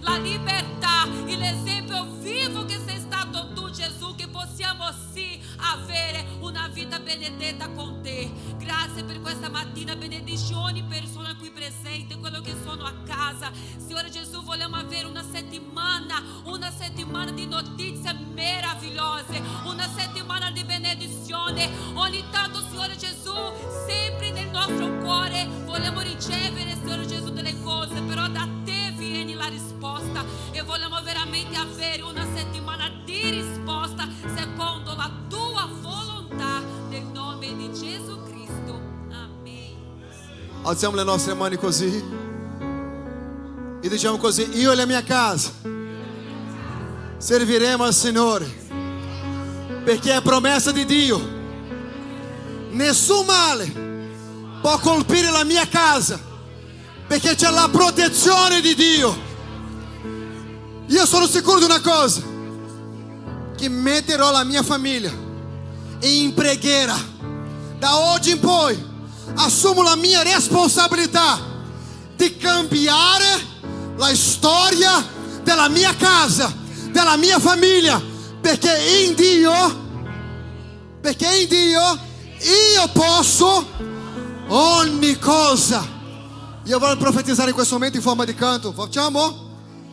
Speaker 3: la libertà, l'esempio vivo che sei stato tu, Gesù, che possiamo sì avere una vita benedetta con te. Grazie per questa mattina, benedici ogni persona qui presente, quello che sono a casa. Signore Gesù, vogliamo avere una settimana, una settimana di notizie meravigliose, una settimana di benedizione. Ogni tanto, Signore Gesù, sempre nel nostro cuore vogliamo ricevere, Signore Gesù, delle cose, però da te viene la risposta e vogliamo veramente avere una settimana di risposta secondo la tua
Speaker 2: Alziamo le nostre mani così e diciamo così, io e la mia casa serviremo al Signore, perché è promessa di Dio. Nessun male può colpire la mia casa, perché c'è la protezione di Dio. Io sono sicuro di una cosa, che metterò la mia famiglia in preghiera. Da oggi in poi assumo la mia responsabilità di cambiare la storia della mia casa, della mia famiglia, perché in Dio, perché in Dio io posso ogni cosa. Io voglio profetizzare in questo momento in forma di canto. Facciamo?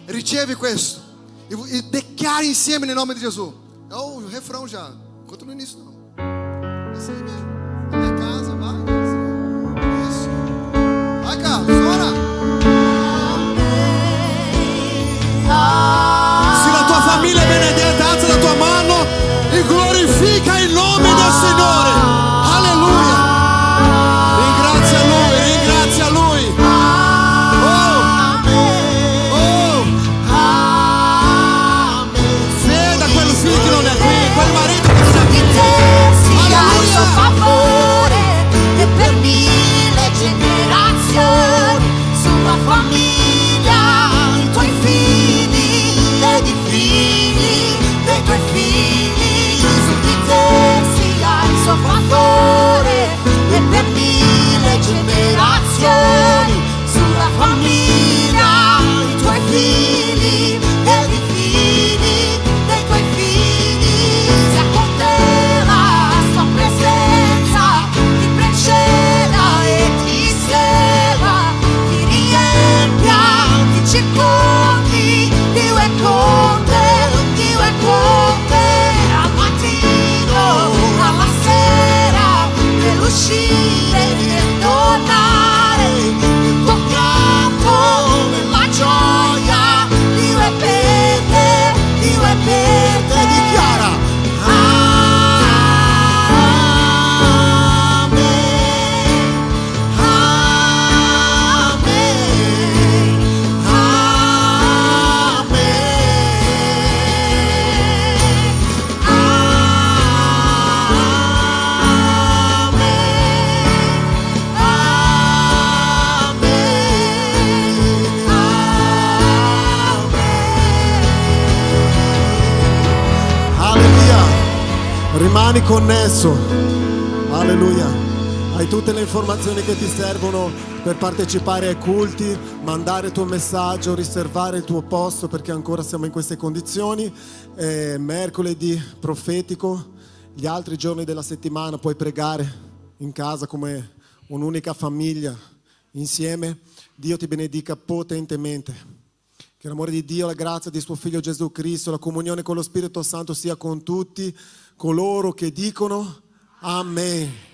Speaker 2: Ricevi questo. E, declara insieme nel nome di Gesù. É o refrão já. Conta no início não. Assim mesmo. Na Se
Speaker 4: Rimani connesso. Alleluia. Hai tutte le informazioni che ti servono per partecipare ai culti, mandare il tuo messaggio, riservare il tuo posto perché ancora siamo in queste condizioni. È mercoledì profetico, gli altri giorni della settimana puoi pregare in casa come un'unica famiglia insieme. Dio ti benedica potentemente. Che l'amore di Dio, la grazia di suo Figlio Gesù Cristo, la comunione con lo Spirito Santo sia con tutti coloro che dicono Amen.